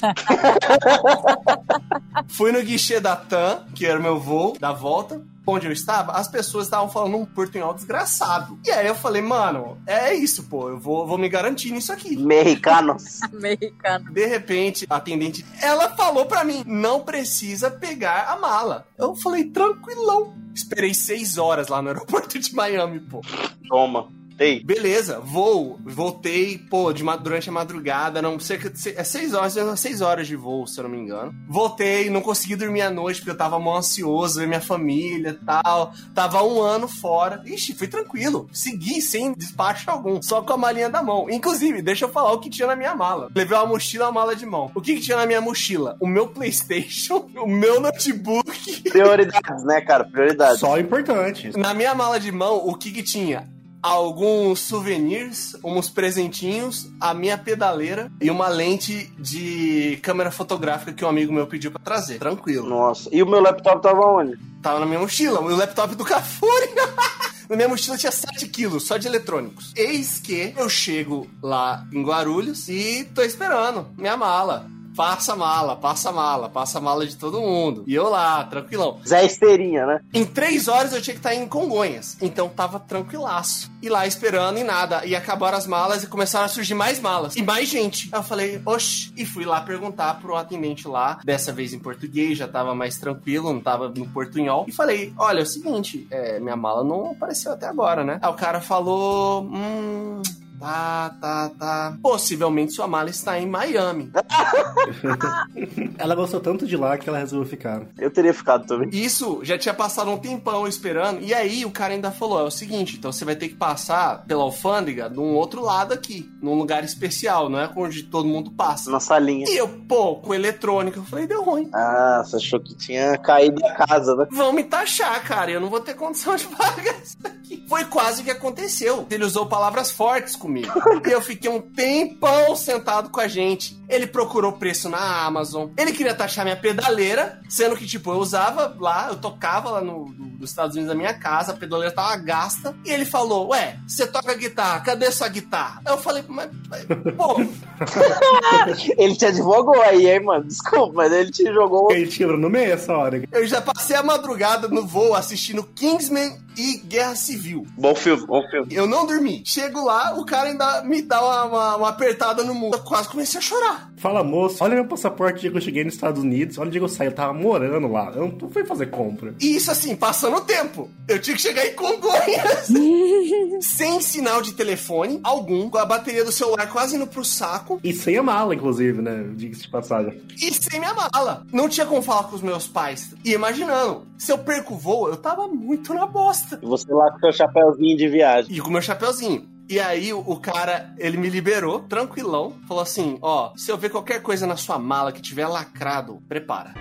[laughs] Fui no guichê da TAM, que era o meu voo da volta. Onde eu estava, as pessoas estavam falando um portunhol desgraçado. E aí eu falei, mano, é isso, pô, eu vou, vou me garantir nisso aqui. Mexicanos. [laughs] Americano. De repente, a atendente, ela falou pra mim, não precisa pegar a mala. Eu falei, tranquilão. Esperei seis horas lá no aeroporto de Miami, pô. Toma. Ei, Beleza, voo, voltei, pô, de, durante a madrugada, não cerca de se- é seis horas, é seis horas de voo, se eu não me engano. Voltei, não consegui dormir à noite porque eu tava mó ansioso, ver minha família e tal. Tava um ano fora. Ixi, fui tranquilo. Segui sem despacho algum, só com a malinha da mão. Inclusive, deixa eu falar o que tinha na minha mala. Levei uma mochila, uma mala de mão. O que, que tinha na minha mochila? O meu PlayStation, [laughs] o meu notebook. prioridades, né, cara? Prioridades. Só importante. Na minha mala de mão, o que que tinha? Alguns souvenirs, uns presentinhos, a minha pedaleira e uma lente de câmera fotográfica que um amigo meu pediu pra trazer. Tranquilo. Nossa. E o meu laptop tava onde? Tava na minha mochila, o laptop do Cafuri. [laughs] Na minha mochila tinha 7 quilos só de eletrônicos. Eis que eu chego lá em Guarulhos e tô esperando minha mala. Passa mala, passa mala, passa mala de todo mundo. E eu lá, tranquilão. Zé Esteirinha, né? Em três horas eu tinha que estar em Congonhas. Então tava tranquilaço. E lá esperando e nada. E acabaram as malas e começaram a surgir mais malas. E mais gente. Aí eu falei, oxe. E fui lá perguntar pro atendente lá. Dessa vez em português, já tava mais tranquilo, não tava no portunhol. E falei, olha, é o seguinte, é, minha mala não apareceu até agora, né? Aí o cara falou, hum... Tá, tá, tá. Possivelmente sua mala está em Miami. [laughs] Ela gostou tanto de lá que ela resolveu ficar. Eu teria ficado também. Isso já tinha passado um tempão esperando. E aí o cara ainda falou: é o seguinte, então você vai ter que passar pela alfândega de um outro lado aqui, num lugar especial, não é onde todo mundo passa. Na salinha. E eu, pô, com eletrônica, eu falei, deu ruim. Ah, você achou que tinha caído da casa, né? Vão me taxar, cara. Eu não vou ter condição de [laughs] pagar isso aqui. Foi quase o que aconteceu. Ele usou palavras fortes comigo. e eu fiquei um tempão sentado com a gente. Ele procurou preço na Amazon. Ele queria taxar minha pedaleira, sendo que, tipo, eu usava lá, eu tocava lá no, no- nos Estados Unidos da minha casa, a pedaleira tava gasta. E ele falou: Ué, você toca guitarra, cadê sua guitarra? Aí eu falei, mas, mas, pô, [laughs] Ele te advogou aí, hein, mano? Desculpa, mas ele te jogou. Ele quebrou no meio essa hora. eu já passei a madrugada no voo assistindo Kingsman e Guerra Civil. Bom filme, bom filme. Eu não dormi. Chego lá, o cara ainda me dá uma, uma- uma apertada no mundo. Eu quase comecei a chorar. Fala, moço, olha meu passaporte dia que eu cheguei nos Estados Unidos. Olha o dia que eu saí, eu tava morando lá. Eu não fui fazer compra. E isso assim, passando o tempo. Eu tinha que chegar em Congonhas. [laughs] sem sinal de telefone algum, com a bateria do celular quase indo pro saco E sem a mala, inclusive, né? Diga-se de passagem. e sem minha mala. Não tinha como falar com os meus pais. E imaginando, se eu perco o voo, eu tava muito na bosta. E você lá com seu chapéuzinho de viagem. E com o meu chapeuzinho. E aí o, cara, ele me liberou, tranquilão, falou assim: ó, se eu ver qualquer coisa na sua mala que tiver lacrado, prepara.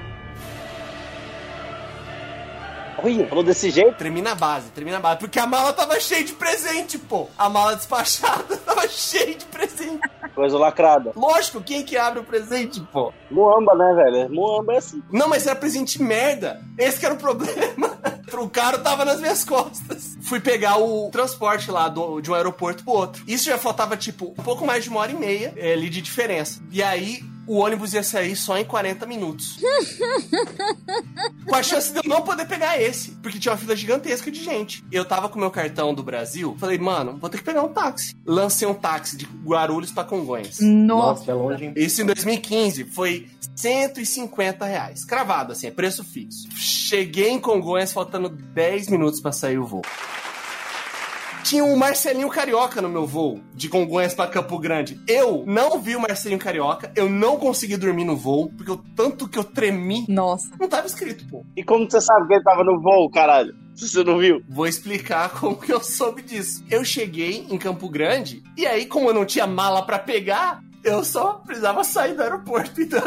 Olha, falou desse jeito. Tremi na base, tremi na base. Porque a mala tava cheia de presente, pô. A mala despachada [laughs] tava cheia de presente. Coisa lacrada. Lógico, quem que abre o presente, pô? Muamba, né, velho? Muamba é assim. Não, mas era presente merda. Esse que era o problema. [laughs] o cara tava nas minhas costas. Fui pegar o transporte lá do- de um aeroporto pro outro. Isso já faltava, tipo, um pouco mais de uma hora e meia eh, ali de diferença. E aí, o ônibus ia sair só em 40 minutos. com a chance de eu não poder pegar esse, porque tinha uma fila gigantesca de gente. Eu tava com meu cartão do Brasil, falei, mano, vou ter que pegar um táxi. Lancei um táxi de Guarulhos pra Congonhas. Nossa. Nossa, é longe, hein? Isso em 2015 foi 150 reais. Cravado, assim, é preço fixo. Cheguei em Congonhas faltando 10 minutos pra sair o voo. Tinha um Marcelinho Carioca no meu voo, de Congonhas pra Campo Grande. Eu não vi o Marcelinho Carioca, eu não consegui dormir no voo, porque o tanto que eu tremi, Nossa. não tava escrito, pô. E como você sabe que ele tava no voo, caralho? se você não viu. Vou explicar [laughs] como que eu soube disso. Eu cheguei em Campo Grande e aí, como eu não tinha mala pra pegar, eu só precisava sair do aeroporto. [laughs] Então,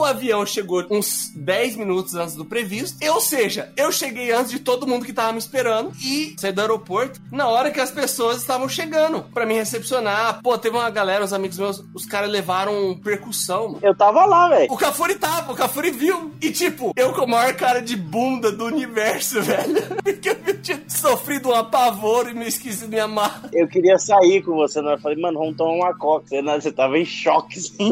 o avião chegou uns 10 minutos antes do previsto. Ou seja, eu cheguei antes de todo mundo que tava me esperando e saí do aeroporto na hora que as pessoas estavam chegando pra me recepcionar. Pô, teve uma galera, uns amigos meus, os caras levaram percussão. mano. Eu tava lá, velho. O Cafuri tava, o Cafuri viu. E tipo, eu com a maior cara de bunda do universo, [laughs] velho. Porque eu tinha sofrido um apavoro e me esqueci de me amar. Eu queria sair com você, né? Eu falei, mano, vamos tomar uma coca. Você, né? você tava em choque, assim.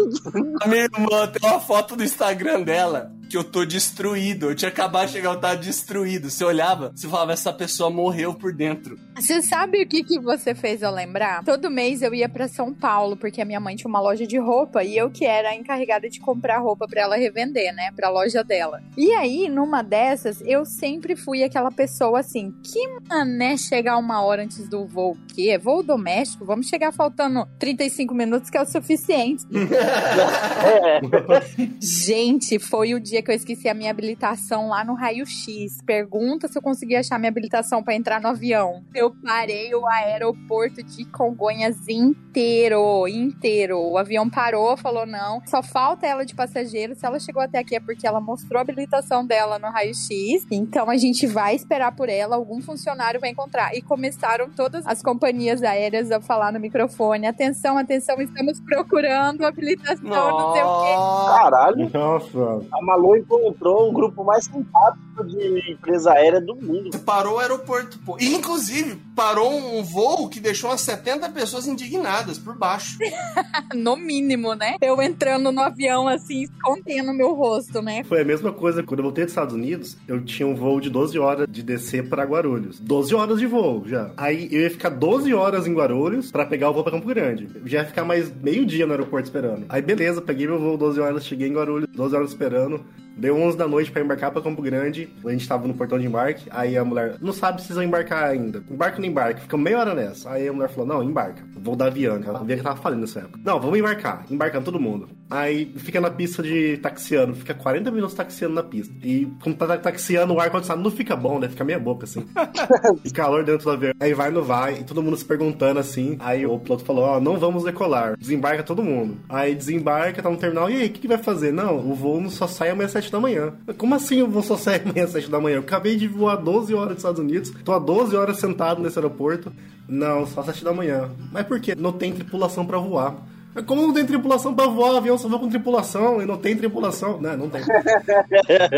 A minha irmã tem uma foto no Instagram dela que eu tô destruído. Eu tinha acabado de chegar, eu tava destruído. Você olhava, você falava, essa pessoa morreu por dentro. Você sabe o que, que você fez eu lembrar? Todo mês eu ia pra São Paulo, porque a minha mãe tinha uma loja de roupa e eu que era a encarregada de comprar roupa pra ela revender, né? Pra loja dela. E aí, numa dessas, eu sempre fui aquela pessoa assim, que mané chegar uma hora antes do voo, o quê? É voo doméstico? Vamos chegar faltando 35 minutos, que é o suficiente. [laughs] Gente, foi o dia que eu esqueci a minha habilitação lá no raio-x. Pergunta se eu consegui achar minha habilitação pra entrar no avião. Eu parei o aeroporto de Congonhas inteiro, inteiro. O avião parou, falou não, só falta ela de passageiro. Se ela chegou até aqui é porque ela mostrou a habilitação dela no raio-x. Então a gente vai esperar por ela, algum funcionário vai encontrar. E começaram todas as companhias aéreas a falar no microfone: atenção, atenção, estamos procurando habilitação, não sei o quê. Caralho. Nossa. A Malu encontrou o grupo mais simpático de empresa aérea do mundo. Parou o aeroporto, pô. E, inclusive, parou um voo que deixou umas 70 pessoas indignadas por baixo. [laughs] No mínimo, né? Eu entrando no avião assim, escondendo meu rosto, né? Foi a mesma coisa quando eu voltei dos Estados Unidos, eu tinha um voo de 12 horas de descer para Guarulhos. 12 horas de voo já. Aí eu ia ficar 12 horas em Guarulhos para pegar o voo para Campo Grande. Eu já ia ficar mais meio dia no aeroporto esperando. Aí beleza, peguei meu voo 12 horas, cheguei em Guarulhos, 12 horas esperando. Deu 11 da noite pra embarcar pra Campo Grande. A gente tava no portão de embarque. Aí a mulher, não sabe se vão embarcar ainda. Embarca ou não embarca? Fica meia hora nessa. Aí a mulher falou: não, embarca. Vou da Avianca. A Avianca tava falando nessa época. Não, vamos embarcar. Embarcando todo mundo. Aí fica na pista de taxiano. Fica 40 minutos taxiando na pista. E quando tá taxiando, o ar-condicionado não fica bom, né? Fica meia boca assim. [laughs] e calor dentro do avião. Aí vai no vai. E todo mundo se perguntando assim. Aí o piloto falou: ó, não vamos decolar. Desembarca todo mundo. Aí desembarca, tá no terminal. E aí, o que, que vai fazer? Não, o voo só sai amanhã às 7 da manhã. Como assim eu vou só sair [laughs] amanhã às 7 da manhã? Eu acabei de voar 12 horas dos Estados Unidos, tô há 12 horas sentado nesse aeroporto. Não, só às 7 da manhã. Mas por quê? Não tem tripulação pra voar. Mas Como não tem tripulação pra voar? O avião só voa com tripulação e não tem tripulação. Não, não tem. [laughs]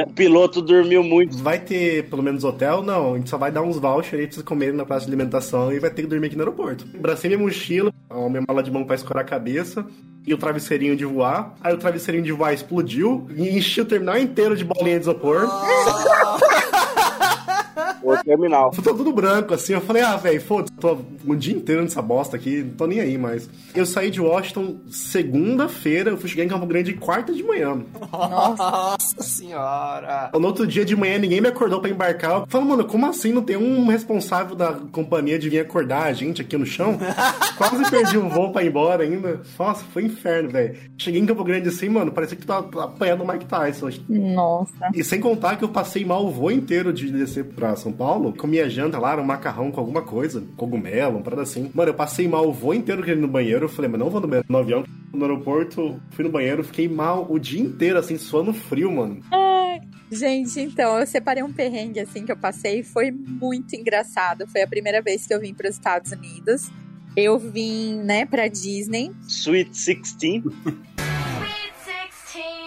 O piloto dormiu muito. Vai ter pelo menos hotel? Não, a gente só vai dar uns vouchers aí pra vocês comerem na praça de alimentação e vai ter que dormir aqui no aeroporto. Bracei minha mochila, a minha mala de mão pra escorar a cabeça e o travesseirinho de voar. Aí o travesseirinho de voar explodiu e enchi o terminal inteiro de bolinha de isopor. [laughs] O terminal. Tudo branco, assim. Eu falei, ah, velho, foda-se, tô um dia inteiro nessa bosta aqui, não tô nem aí mais. Eu saí de Washington segunda-feira, eu fui chegar em Campo Grande quarta de manhã. Nossa senhora. No outro dia de manhã, ninguém me acordou pra embarcar. Eu falei, mano, como assim não tem um responsável da companhia de vir acordar a gente aqui no chão? [laughs] Quase perdi o voo pra ir embora ainda. Nossa, foi inferno, velho. Cheguei em Campo Grande assim, mano, parecia que tu tava apanhando o Mike Tyson. Nossa. E sem contar que eu passei mal o voo inteiro de descer pra São Paulo. Comia janta lá, era um macarrão com alguma coisa, cogumelo, uma parada assim. Mano, eu passei mal o voo inteiro querendo ir no banheiro. Eu falei, mas não vou no, banheiro, no avião. No aeroporto, fui no banheiro, fiquei mal o dia inteiro, assim, suando frio, mano. Ai, Gente, então, eu separei um perrengue assim que eu passei, foi muito engraçado. Foi a primeira vez que eu vim para os Estados Unidos. Eu vim, né, pra Disney. Sweet 16. [laughs]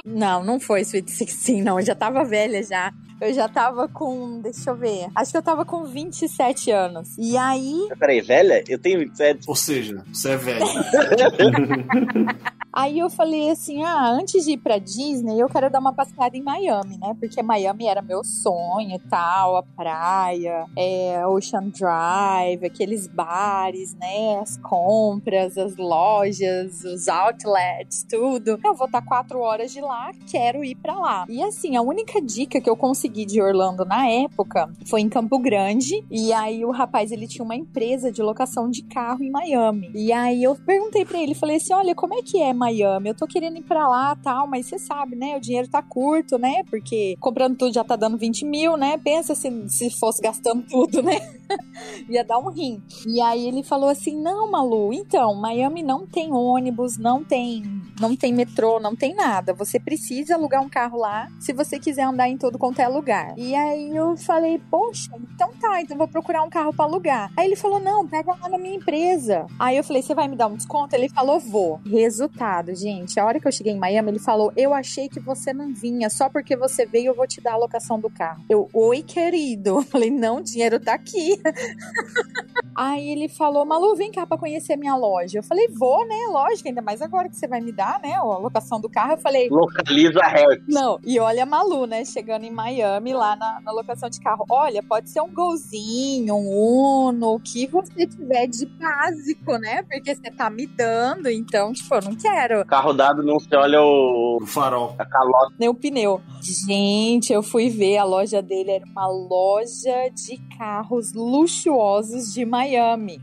Não, não foi Sweet 16, não. Eu já tava velha já. Eu já tava com. Deixa eu ver. Acho que eu tava com 27 anos. E aí. Peraí, velha? Eu tenho 27. Ou seja, você é velho. [laughs] Aí eu falei assim: ah, antes de ir pra Disney, eu quero dar uma passeada em Miami, né? Porque Miami era meu sonho e tal, a praia, é, Ocean Drive, aqueles bares, né? As compras, as lojas, os outlets, tudo. Eu vou estar quatro horas de lá, quero ir pra lá. E assim, a única dica que eu consegui consegui de Orlando na época foi em Campo Grande. E aí o rapaz, ele tinha uma empresa de locação de carro em Miami. E aí eu perguntei pra ele, falei assim, olha, como é que é Miami? Eu tô querendo ir pra lá, tal, mas você sabe, né? O dinheiro tá curto, né? Porque comprando tudo já tá dando 20 mil, né? Pensa se, se fosse gastando tudo, né? [laughs] Ia dar um rim. E aí ele falou assim, não, Malu, então, Miami não tem ônibus, não tem, não tem metrô, não tem nada. Você precisa alugar um carro lá se você quiser andar em todo quanto é lugar. E aí eu falei, poxa, então tá, então vou procurar um carro pra alugar. Aí ele falou, não, pega lá na minha empresa. Aí eu falei, você vai me dar um desconto? Ele falou, vou. Resultado, gente, a hora que eu cheguei em Miami, ele falou, eu achei que você não vinha, só porque você veio eu vou te dar a locação do carro. Eu, oi, querido. [laughs] Eu falei, não, o dinheiro tá aqui. [laughs] Aí ele falou, Malu, vem cá pra conhecer a minha loja. Eu falei, vou, né? Lógico, ainda mais agora que você vai me dar, né? A locação do carro. Eu falei, Localiza Hertz. não, e olha a Malu, né? Chegando em Miami, lá na, na locação de carro. Olha, pode ser um golzinho, um Uno, o que você tiver de básico, né? Porque você tá me dando, então, tipo, eu não quero. Carro dado, não se olha o... O farol. a calota. Nem o pneu. Gente, eu fui ver, a loja dele era uma loja de carros luxuosos de Miami.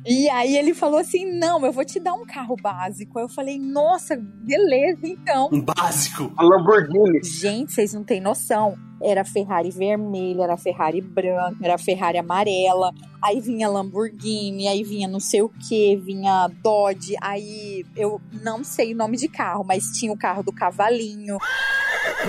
E aí ele falou assim: não, eu vou te dar um carro básico. Eu falei, nossa, beleza, então. Um básico. A Lamborghini. Gente, vocês não têm noção. Era Ferrari vermelha, era Ferrari branca, era Ferrari amarela. Aí vinha Lamborghini, aí vinha não sei o que, vinha Dodge. Aí eu não sei o nome de carro, mas tinha o carro do cavalinho.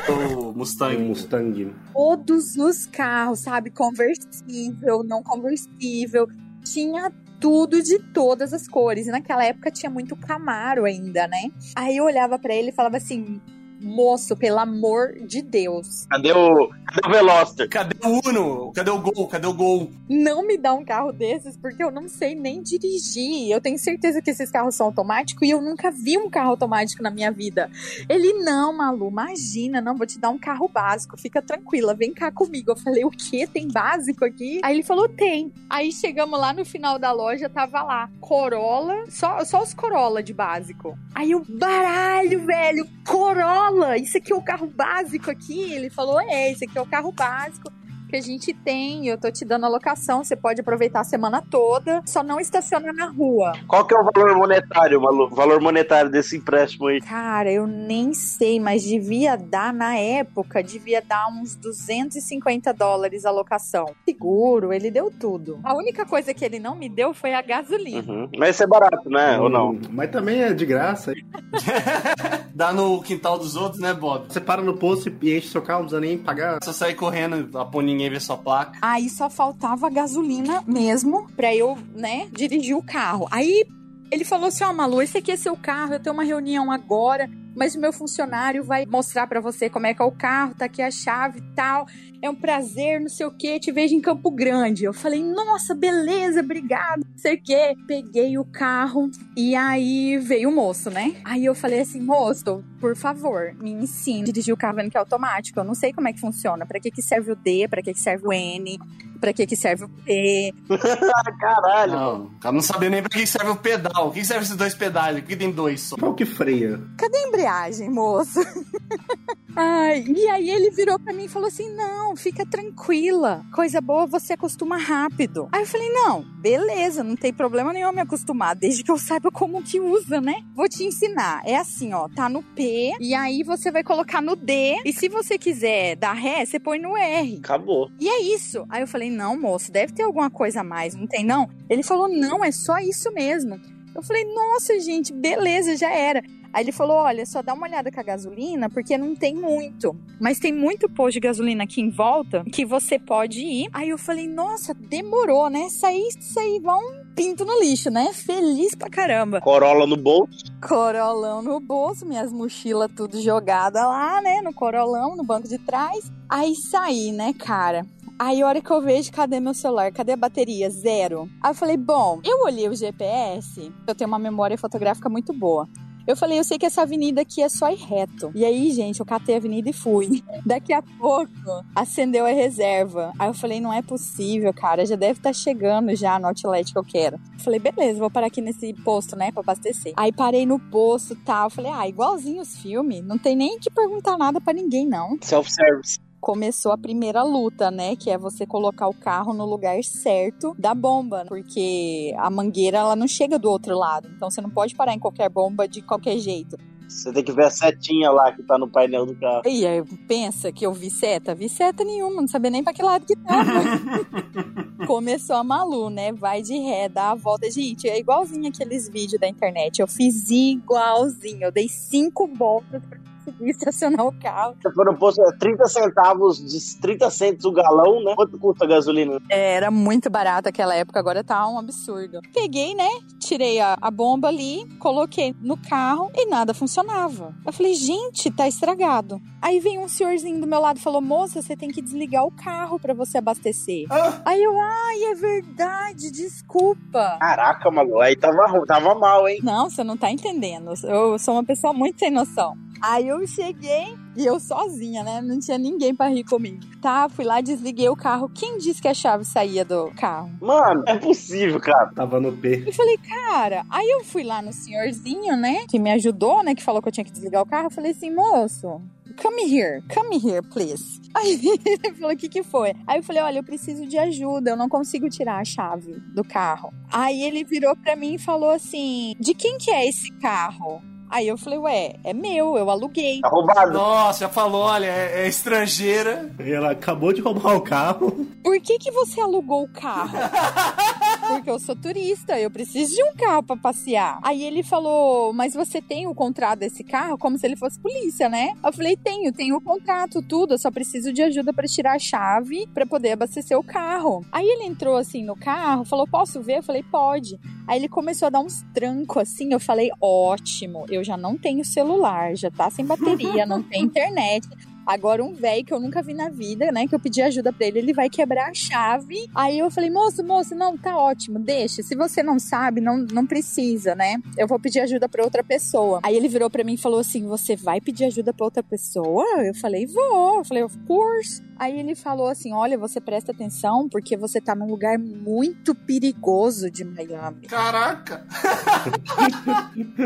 O Mustang. Mustang. Todos os carros, sabe? Conversível, não conversível. Tinha tudo de todas as cores. E naquela época tinha muito Camaro ainda, né? Aí eu olhava pra ele e falava assim: moço, pelo amor de Deus, Cadê o, cadê o Veloster? Cadê o Uno? Cadê o Gol? Cadê o Gol? não me dá um carro desses porque eu não sei nem dirigir. Eu tenho certeza que esses carros são automáticos e eu nunca vi um carro automático na minha vida. Ele, não, Malu, imagina, não, vou te dar um carro básico, fica tranquila, vem cá comigo. Eu falei, o quê? Tem básico aqui? Aí ele falou, tem. Aí chegamos lá no final da loja, tava lá, Corolla, só, só os Corolla de básico. Aí eu, baralho, velho, Corolla, isso aqui é o carro básico aqui? Ele falou, é, esse aqui é o carro básico que a gente tem, eu tô te dando a locação, você pode aproveitar a semana toda, só não estaciona na rua. Qual que é o valor monetário, Malu? Valor monetário desse empréstimo aí? Cara, eu nem sei, mas devia dar na época, devia dar uns 250 dólares a locação. Seguro, ele deu tudo. A única coisa que ele não me deu foi a gasolina. Uhum. Mas isso é barato, né? Ou não? Hum, Mas também é de graça. [laughs] Dá no quintal dos outros, né, Bob? Você para no posto e enche seu carro, não precisa nem pagar. Só sair correndo pra ninguém ver sua placa. Aí só faltava gasolina mesmo pra eu, né, dirigir o carro. Aí ele falou assim: Ó, Malu, esse aqui é seu carro, eu tenho uma reunião agora, mas o meu funcionário vai mostrar pra você como é que é o carro, tá aqui a chave e tal. É um prazer, não sei o que, te vejo em Campo Grande. Eu falei, nossa, beleza, obrigado, não sei o que. Peguei o carro e aí veio o moço, né? Aí eu falei assim, moço, por favor, me ensine a dirigir o carro vendo que é automático. Eu não sei como é que funciona. Pra que que serve o D, pra que que serve o N, pra que que serve o P. [laughs] Caralho. Não, cara não sabia nem pra que serve o pedal. O que serve esses dois pedais? Por que tem dois só? Qual que freia? cadê a embreagem, moço? [laughs] Ai, e aí ele virou pra mim e falou assim: não, fica tranquila. Coisa boa, você acostuma rápido. Aí eu falei: não, beleza, não tem problema nenhum me acostumar, desde que eu saiba como que usa, né? Vou te ensinar. É assim, ó, tá no P, e aí você vai colocar no D, e se você quiser dar ré, você põe no R. Acabou. E é isso. Aí eu falei, não, moço, deve ter alguma coisa a mais, não tem não? Ele falou, não, é só isso mesmo. Eu falei, nossa, gente, beleza, já era. Aí ele falou, olha, só dá uma olhada com a gasolina, porque não tem muito. Mas tem muito posto de gasolina aqui em volta que você pode ir. Aí eu falei, nossa, demorou, né? Saí, saí, vão pinto no lixo, né? Feliz pra caramba. Corolla no bolso. Corolão no bolso, minhas mochilas tudo jogada lá, né? No corolão, no banco de trás. Aí saí, né, cara? Aí a hora que eu vejo, cadê meu celular? Cadê a bateria? Zero. Aí eu falei, bom, eu olhei o GPS, eu tenho uma memória fotográfica muito boa. Eu falei, eu sei que essa avenida aqui é só ir reto. E aí, gente, eu catei a avenida e fui. [laughs] Daqui a pouco, acendeu a reserva. Aí eu falei, não é possível, cara. Já deve estar chegando já no outlet que eu quero. Eu falei, beleza, vou parar aqui nesse posto, né, pra abastecer. Aí parei no posto e tal. Falei, ah, igualzinho os filmes. Não tem nem que perguntar nada pra ninguém, não. Self-service. Começou a primeira luta, né? Que é você colocar o carro no lugar certo da bomba. Porque a mangueira, ela não chega do outro lado. Então você não pode parar em qualquer bomba de qualquer jeito. Você tem que ver a setinha lá que tá no painel do carro. E aí, pensa que eu vi seta? Vi seta nenhuma, não sabia nem pra que lado que tava. [laughs] Começou a Malu, né? Vai de ré, dá a volta. Gente, é igualzinho aqueles vídeos da internet. Eu fiz igualzinho. Eu dei cinco voltas pra conseguir estacionar o carro. Você foi no posto, é 30 centavos, de 30 centos o galão, né? Quanto custa a gasolina? É, Era muito barato aquela época, agora tá um absurdo. Peguei, né? Tirei a, a bomba ali, coloquei no carro e nada funcionava. Eu falei, gente, tá estragado. Aí vem um senhorzinho do meu lado e falou: Moça, você tem que desligar o carro pra você abastecer. Aí eu, ai, é verdade, desculpa. Caraca, Malu, aí tava, tava mal, hein? Não, você não tá entendendo. Eu sou uma pessoa muito sem noção. Aí eu cheguei e eu sozinha, né? Não tinha ninguém pra rir comigo. Tá, fui lá, desliguei o carro. Quem disse que a chave saía do carro? Mano, é possível, cara. Tava no P. Eu falei, cara, aí eu fui lá no senhorzinho, né? Que me ajudou, né? Que falou que eu tinha que desligar o carro. Eu falei assim, moço, come here, come here, please. [laughs] Aí ele falou, o que que foi? Aí eu falei, olha, eu preciso de ajuda, eu não consigo tirar a chave do carro. Aí ele virou pra mim e falou assim, de quem que é esse carro? Aí eu falei, ué, é meu, eu aluguei. Tá roubado. Nossa, já falou, olha, é, é estrangeira. E ela acabou de roubar o carro. Por que que você alugou o carro? [laughs] Porque eu sou turista, eu preciso de um carro pra passear. Aí ele falou, mas você tem o contrato desse carro? Como se ele fosse polícia, né? Eu falei, tenho, tenho o contrato, tudo. Eu só preciso de ajuda pra tirar a chave pra poder abastecer o carro. Aí ele entrou assim no carro, falou, posso ver? Eu falei, pode. Aí ele começou a dar uns trancos assim. Eu falei, ótimo, eu já não tenho celular, já tá sem bateria, não tem [laughs] internet. Agora, um velho que eu nunca vi na vida, né? Que eu pedi ajuda pra ele, ele vai quebrar a chave. Aí eu falei, moço, moço, não, tá ótimo, deixa. Se você não sabe, não, não precisa, né? Eu vou pedir ajuda pra outra pessoa. Aí ele virou pra mim e falou assim: Você vai pedir ajuda pra outra pessoa? Eu falei, vou. Eu falei, of course. Aí ele falou assim: Olha, você presta atenção, porque você tá num lugar muito perigoso de Miami. Caraca.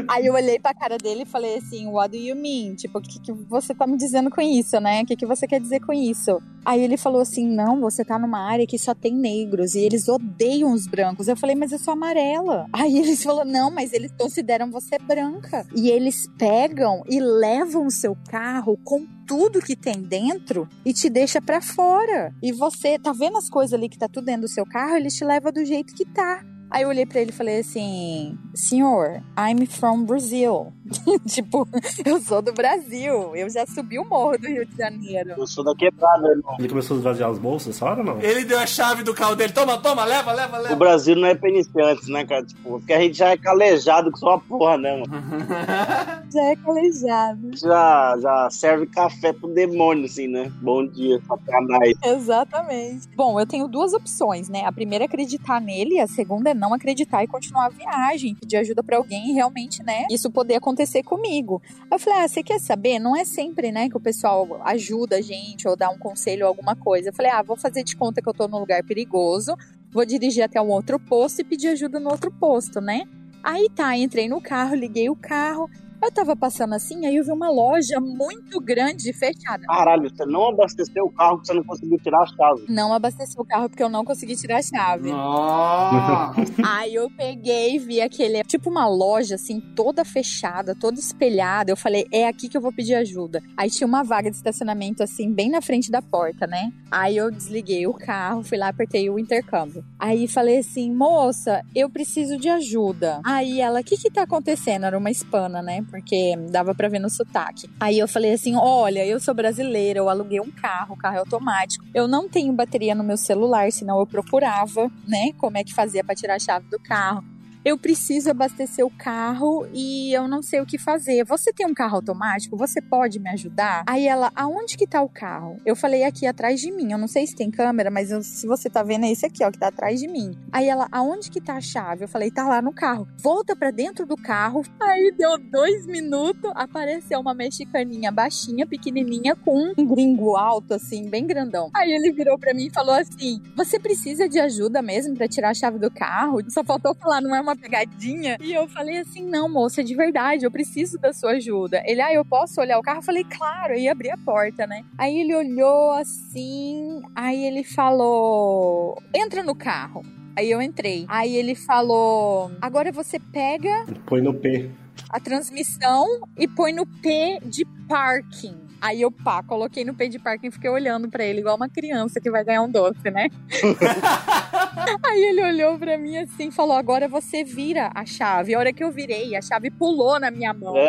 Aí eu olhei pra cara dele e falei assim, what do you mean? Tipo, o que, que você tá me dizendo com isso, né? O que, que você quer dizer com isso? Aí ele falou assim, não, você tá numa área que só tem negros e eles odeiam os brancos. Eu falei, mas eu sou amarela. Aí eles falaram, não, mas eles consideram você branca. E eles pegam e levam o seu carro com tudo que tem dentro e te deixa pra fora. E você tá vendo as coisas ali que tá tudo dentro do seu carro, ele te leva do jeito que tá. Aí eu olhei pra ele e falei assim: Senhor, I'm from Brazil. [laughs] tipo, eu sou do Brasil. Eu já subi o morro do Rio de Janeiro. Eu sou da quebrada, irmão. Ele começou a esvaziar os bolsos essa hora ou não? Ele deu a chave do carro dele. Toma, toma, leva, leva, O leva. Brasil não é pra iniciantes, né, cara? Tipo, porque a gente já é calejado com só uma porra, né, mano? [laughs] Já é calejado. Já, já serve café pro demônio, assim, né? Bom dia, satanás. Exatamente. Bom, eu tenho duas opções, né? A primeira é acreditar nele, e a segunda é não acreditar e continuar a viagem, pedir ajuda pra alguém e realmente, né, isso poder acontecer comigo. Eu falei: "Ah, você quer saber? Não é sempre, né, que o pessoal ajuda a gente ou dá um conselho ou alguma coisa". Eu falei: "Ah, vou fazer de conta que eu tô num lugar perigoso, vou dirigir até um outro posto e pedir ajuda no outro posto, né?" Aí tá, entrei no carro, liguei o carro. Eu tava passando assim, aí eu vi uma loja muito grande fechada. Caralho, você não abasteceu o carro que você não conseguiu tirar a chave. Não abasteci o carro porque eu não consegui tirar a chave. Nossa. [laughs] Aí eu peguei e vi aquele, tipo uma loja assim, toda fechada, toda espelhada. Eu falei, é aqui que eu vou pedir ajuda. Aí tinha uma vaga de estacionamento assim, bem na frente da porta, né? Aí eu desliguei o carro, fui lá, apertei o intercâmbio. Aí falei assim, moça, eu preciso de ajuda. Aí ela, o que que tá acontecendo? Era uma hispana, né? Porque dava pra ver no sotaque. Aí eu falei assim, olha, eu sou brasileira, eu aluguei um carro, o carro é automático. Eu não tenho bateria no meu celular, senão eu procurava, né? Como é que fazia pra tirar a chave do carro eu preciso abastecer o carro e eu não sei o que fazer. Você tem um carro automático? Você pode me ajudar? Aí ela, aonde que tá o carro? Eu falei aqui atrás de mim. Eu não sei se tem câmera, mas eu- se você tá vendo é esse aqui, ó, que tá atrás de mim. Aí ela, aonde que tá a chave? Eu falei, tá lá no carro. Volta pra dentro do carro. Aí deu dois minutos, apareceu uma mexicaninha baixinha, pequenininha, com um gringo alto, assim, bem grandão. Aí ele virou pra mim e falou assim: Você precisa de ajuda mesmo pra tirar a chave do carro? Só faltou falar, não é uma uma pegadinha. E eu falei assim: não, moça, de verdade, eu preciso da sua ajuda. Ele, ah, eu posso olhar o carro? Eu falei, claro, aí abri a porta, né? Aí ele olhou assim, aí ele falou: entra no carro. Aí eu entrei. Aí ele falou: agora você pega Põe no P. a transmissão e põe no P de parking. Aí eu, pá, coloquei no P de parking e fiquei olhando pra ele, igual uma criança que vai ganhar um doce, né? [laughs] Aí ele olhou pra mim assim e falou: Agora você vira a chave. A hora que eu virei, a chave pulou na minha mão. [laughs]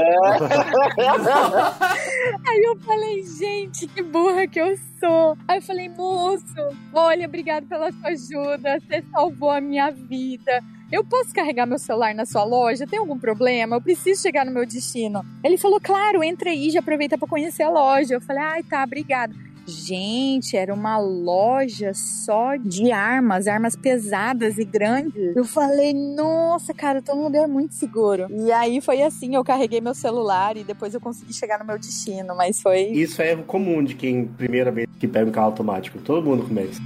Aí eu falei: Gente, que burra que eu sou. Aí eu falei: Moço, olha, obrigado pela sua ajuda. Você salvou a minha vida. Eu posso carregar meu celular na sua loja? Tem algum problema? Eu preciso chegar no meu destino. Ele falou: Claro, entra aí, já aproveita pra conhecer a loja. Eu falei: Ai, tá, obrigado. Gente, era uma loja só de armas, armas pesadas e grandes. Eu falei, nossa, cara, eu tô num lugar muito seguro. E aí foi assim, eu carreguei meu celular e depois eu consegui chegar no meu destino, mas foi. Isso é comum de quem, primeira vez que pega um carro automático. Todo mundo começa.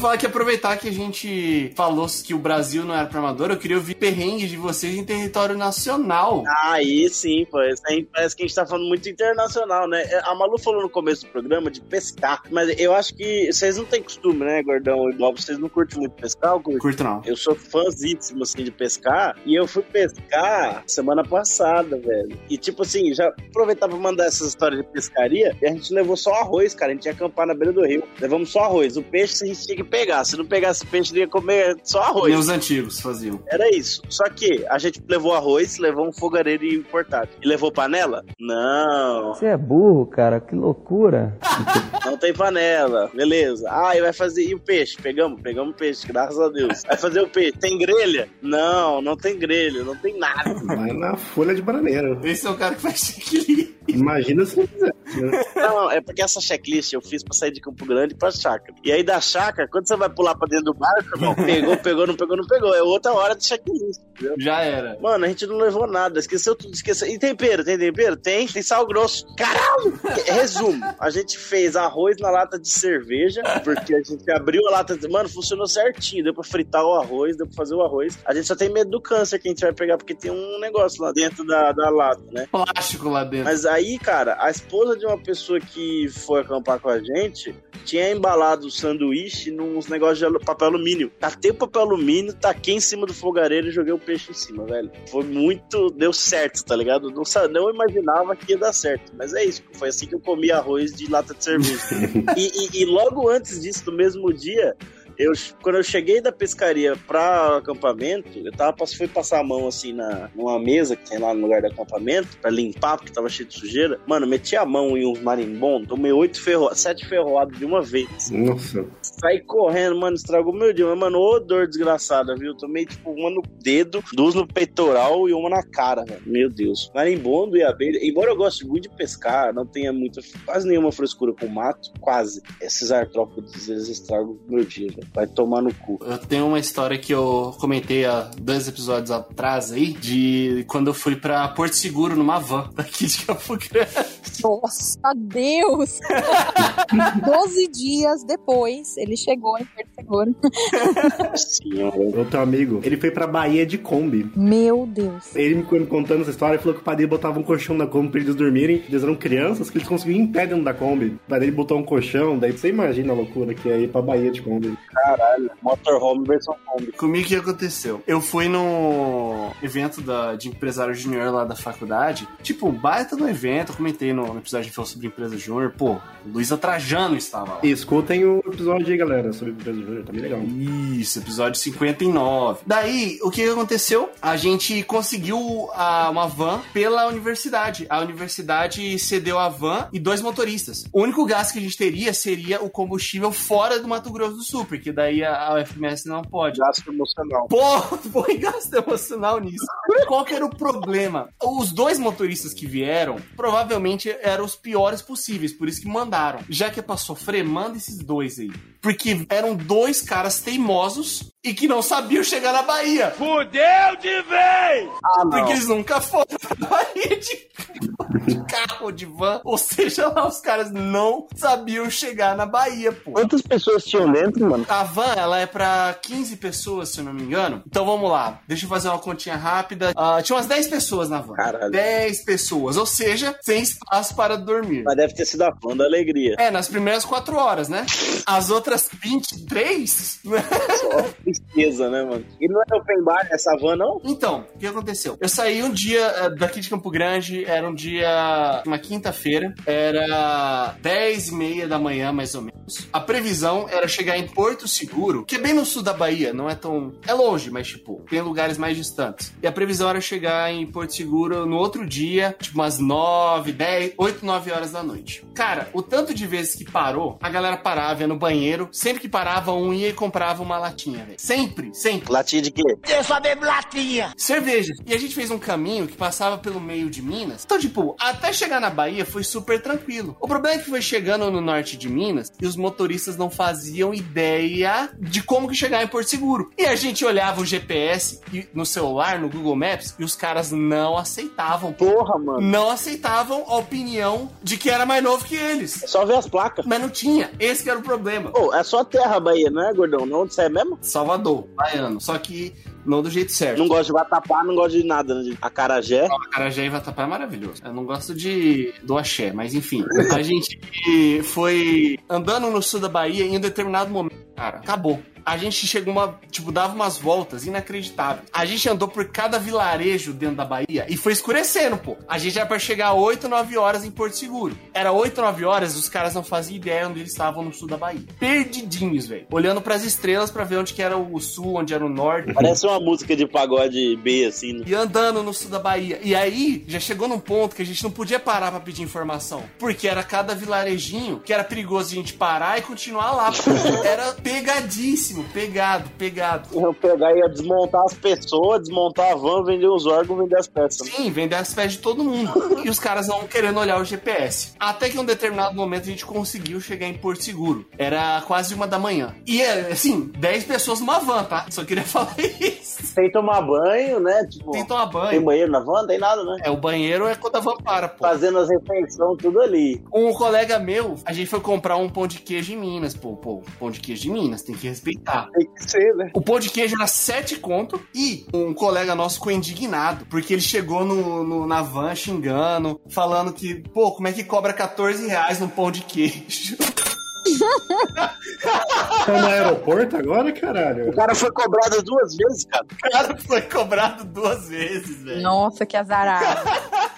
Falar que aproveitar que a gente falou que o Brasil não era pra amador, eu queria ouvir perrengues de vocês em território nacional. Aí sim, pô. Parece que a gente tá falando muito internacional, né? A Malu falou no começo do programa de pescar, mas eu acho que vocês não têm costume, né, Gordão Bob? Vocês não curtem muito pescar? Eu curto. Curto não. Eu sou fãzíssimo, assim, de pescar. E eu fui pescar semana passada, velho. E, tipo assim, já aproveitar pra mandar essas histórias de pescaria. E a gente levou só arroz, cara. A gente ia acampar na beira do rio. Levamos só arroz. O peixe a gente tinha que pegar. Se não pegasse peixe, ia comer só arroz. Nem os antigos faziam. Era isso. Só que a gente levou arroz, levou um fogareiro importado. E levou panela? Não. Você é burro, cara, que loucura. [laughs] Não tem panela. Beleza. Ah, e vai fazer. E o peixe? Pegamos? Pegamos peixe, graças a Deus. Vai fazer o peixe. Tem grelha? Não, não tem grelha, não tem nada. Vai na folha de bananeira. Esse é o cara que faz [laughs] checklist. Imagina se não quiser. né? Não, é porque essa checklist eu fiz pra sair de Campo Grande pra chácara. E aí da chácara, quando você vai pular pra dentro do barco, irmão, pegou, pegou, não pegou, não pegou. É outra hora de checklist, entendeu? Já era. Mano, a gente não levou nada, esqueceu tudo, esqueceu. E tempero, tem tempero? Tem, tem sal grosso. Caralho! Resumo, a gente fez arroz na lata de cerveja, porque a gente abriu a lata, de... mano, funcionou certinho, deu pra fritar o arroz, deu pra fazer o arroz. A gente só tem medo do câncer que a gente vai pegar, porque tem um negócio lá dentro da, da lata, né? Plástico lá dentro. Mas aí, cara, a esposa de uma pessoa que foi acampar com a gente tinha embalado o sanduíche nos negócios de papel alumínio. Catei o papel alumínio, taquei em cima do fogareiro e joguei o peixe em cima, velho. Foi muito. Deu certo, tá ligado? Não, não imaginava que ia dar certo. Mas é isso. Foi assim que eu comi arroz de lata de cerveja. [laughs] e, e- e logo antes disso, no mesmo dia. Eu, quando eu cheguei da pescaria pra acampamento, eu tava, fui passar a mão assim na, numa mesa que tem lá no lugar do acampamento, pra limpar, porque tava cheio de sujeira. Mano, meti a mão em uns marimbondos, tomei oito ferro, sete ferroados de uma vez. Nossa. Saí correndo, mano, estragou meu dia. Mas, mano, ô dor desgraçada, viu? Tomei, tipo, uma no dedo, duas no peitoral e uma na cara, velho. Meu Deus. Marimbondo e abelha. Embora eu goste muito de pescar, não tenha muita, quase nenhuma frescura com mato, quase. Esses artrópodes, eles estragam meu dia, velho. Vai tomar no cu. Eu tenho uma história que eu comentei há dois episódios atrás aí, de quando eu fui pra Porto Seguro numa van [laughs] daqui de Campo Grande. Nossa, Deus! [laughs] Doze dias depois, ele chegou em Porto Seguro. Senhora. Outro amigo, ele foi pra Bahia de Kombi. Meu Deus. Ele me contando essa história, ele falou que o pai dele botava um colchão na Kombi pra eles dormirem. Eles eram crianças, que eles conseguiam ir em pé dentro da Kombi. O pai dele botou um colchão, daí você imagina a loucura que é ir pra Bahia de Kombi. Caralho. Motorhome versão Kombi. Comigo o que aconteceu? Eu fui no evento da, de empresário júnior lá da faculdade. Tipo, baita no evento. Eu comentei no, no episódio que falou sobre empresa júnior. Pô, Luísa Trajano estava lá. Escutem o episódio aí, galera, sobre empresa júnior, tá bem legal. Isso, episódio 59. Daí, o que aconteceu? A gente conseguiu a- uma van pela universidade. A universidade cedeu a van e dois motoristas. O único gasto que a gente teria seria o combustível fora do Mato Grosso do Sul, porque daí a, a UFMS não pode. Gasto emocional. Pô, [laughs] foi gasto emocional nisso. Qual que era o problema? Os dois motoristas que vieram provavelmente eram os piores possíveis, por isso que mandaram. Já que é pra sofrer, manda esses dois aí. Porque eram dois caras teimosos e que não sabiam chegar na Bahia. Fudeu de vez! Ah, não. Porque eles nunca foram pra Bahia de, de carro ou de van. Ou seja lá, os caras não sabiam chegar na Bahia, pô. Quantas pessoas tinham dentro, mano? A van, ela é pra 15 pessoas, se eu não me engano. Então vamos lá. Deixa eu fazer uma continha rápida. Ah, tinha umas 10 pessoas na van. Caralho. 10 pessoas. Ou seja, sem espaço para dormir. Mas deve ter sido a fã da alegria. É, nas primeiras 4 horas, né? As outras 23, né? Só tristeza, né, mano? E não é open bar essa van, não? Então, o que aconteceu? Eu saí um dia eh, daqui de Campo Grande, era um dia, uma quinta-feira, era 10 e meia da manhã, mais ou menos. A previsão era chegar em Porto Seguro, que é bem no sul da Bahia, não é tão... É longe, mas, tipo, tem lugares mais distantes. E a previsão era chegar em Porto Seguro no outro dia, tipo, umas 9, 10, 8, 9 horas da noite. Cara, o tanto de vezes que parou, a galera parava, ia no banheiro, sempre que parava, um ia e comprava uma latinha, velho. Sempre, sempre. Latinha de quê? Eu só bebo latinha. Cerveja. E a gente fez um caminho que passava pelo meio de Minas. Então, tipo, até chegar na Bahia foi super tranquilo. O problema é que foi chegando no norte de Minas e os motoristas não faziam ideia de como que chegar em Porto Seguro. E a gente olhava o GPS e- no celular, no Google Maps, e os caras não aceitavam. Porra, mano. Não aceitavam a opinião de que era mais novo que eles. É só ver as placas. Mas não tinha. Esse que era o problema. É só terra Bahia, não é, gordão? Não, onde você é mesmo? Salvador, baiano. Só que não do jeito certo. Não gosto de vatapá, não gosto de nada, né? Acarajé. Acarajé e vatapá é maravilhoso. Eu não gosto de do axé, mas enfim. [laughs] A gente foi andando no sul da Bahia e em um determinado momento, cara, acabou. A gente chegou uma, tipo, dava umas voltas inacreditáveis. A gente andou por cada vilarejo dentro da Bahia e foi escurecendo, pô. A gente era pra chegar 8, 9 horas em Porto Seguro. Era 8, 9 horas, os caras não faziam ideia onde eles estavam no sul da Bahia. Perdidinhos, velho. Olhando pras estrelas pra ver onde que era o sul, onde era o norte. Parece uma música de pagode B, assim. né? E andando no sul da Bahia. E aí, já chegou num ponto que a gente não podia parar pra pedir informação. Porque era cada vilarejinho que era perigoso a gente parar e continuar lá. [laughs] Era pegadíssimo, pegado, pegado. Eu pegar e ia desmontar as pessoas, desmontar a van, vender os órgãos, vender as peças. Sim, vender as pés de todo mundo. E os caras não querendo olhar o GPS. Até que em um determinado momento a gente conseguiu chegar em Porto Seguro. Era quase uma da manhã. E é, assim, 10 pessoas numa van, tá? Só queria [laughs] falar isso. Sem tomar banho, né? Tipo, Tem que tomar banho. tem banheiro na van? Tem nada, né? É, o banheiro é quando a van para, pô. Fazendo as refeições, tudo ali. Um colega meu, a gente foi comprar um pão de queijo em Minas, pô, pô, pão de queijo de Minas, tem que respeitar. Tem que ser, né? O pão de queijo era 7 conto e um colega nosso ficou indignado, porque ele chegou no, no- na van xingando, falando que, pô, como é que cobra 14 reais no pão de queijo? [laughs] Tá no aeroporto agora, caralho? O cara foi cobrado duas vezes, cara. O cara foi cobrado duas vezes, velho. Nossa, que azarado.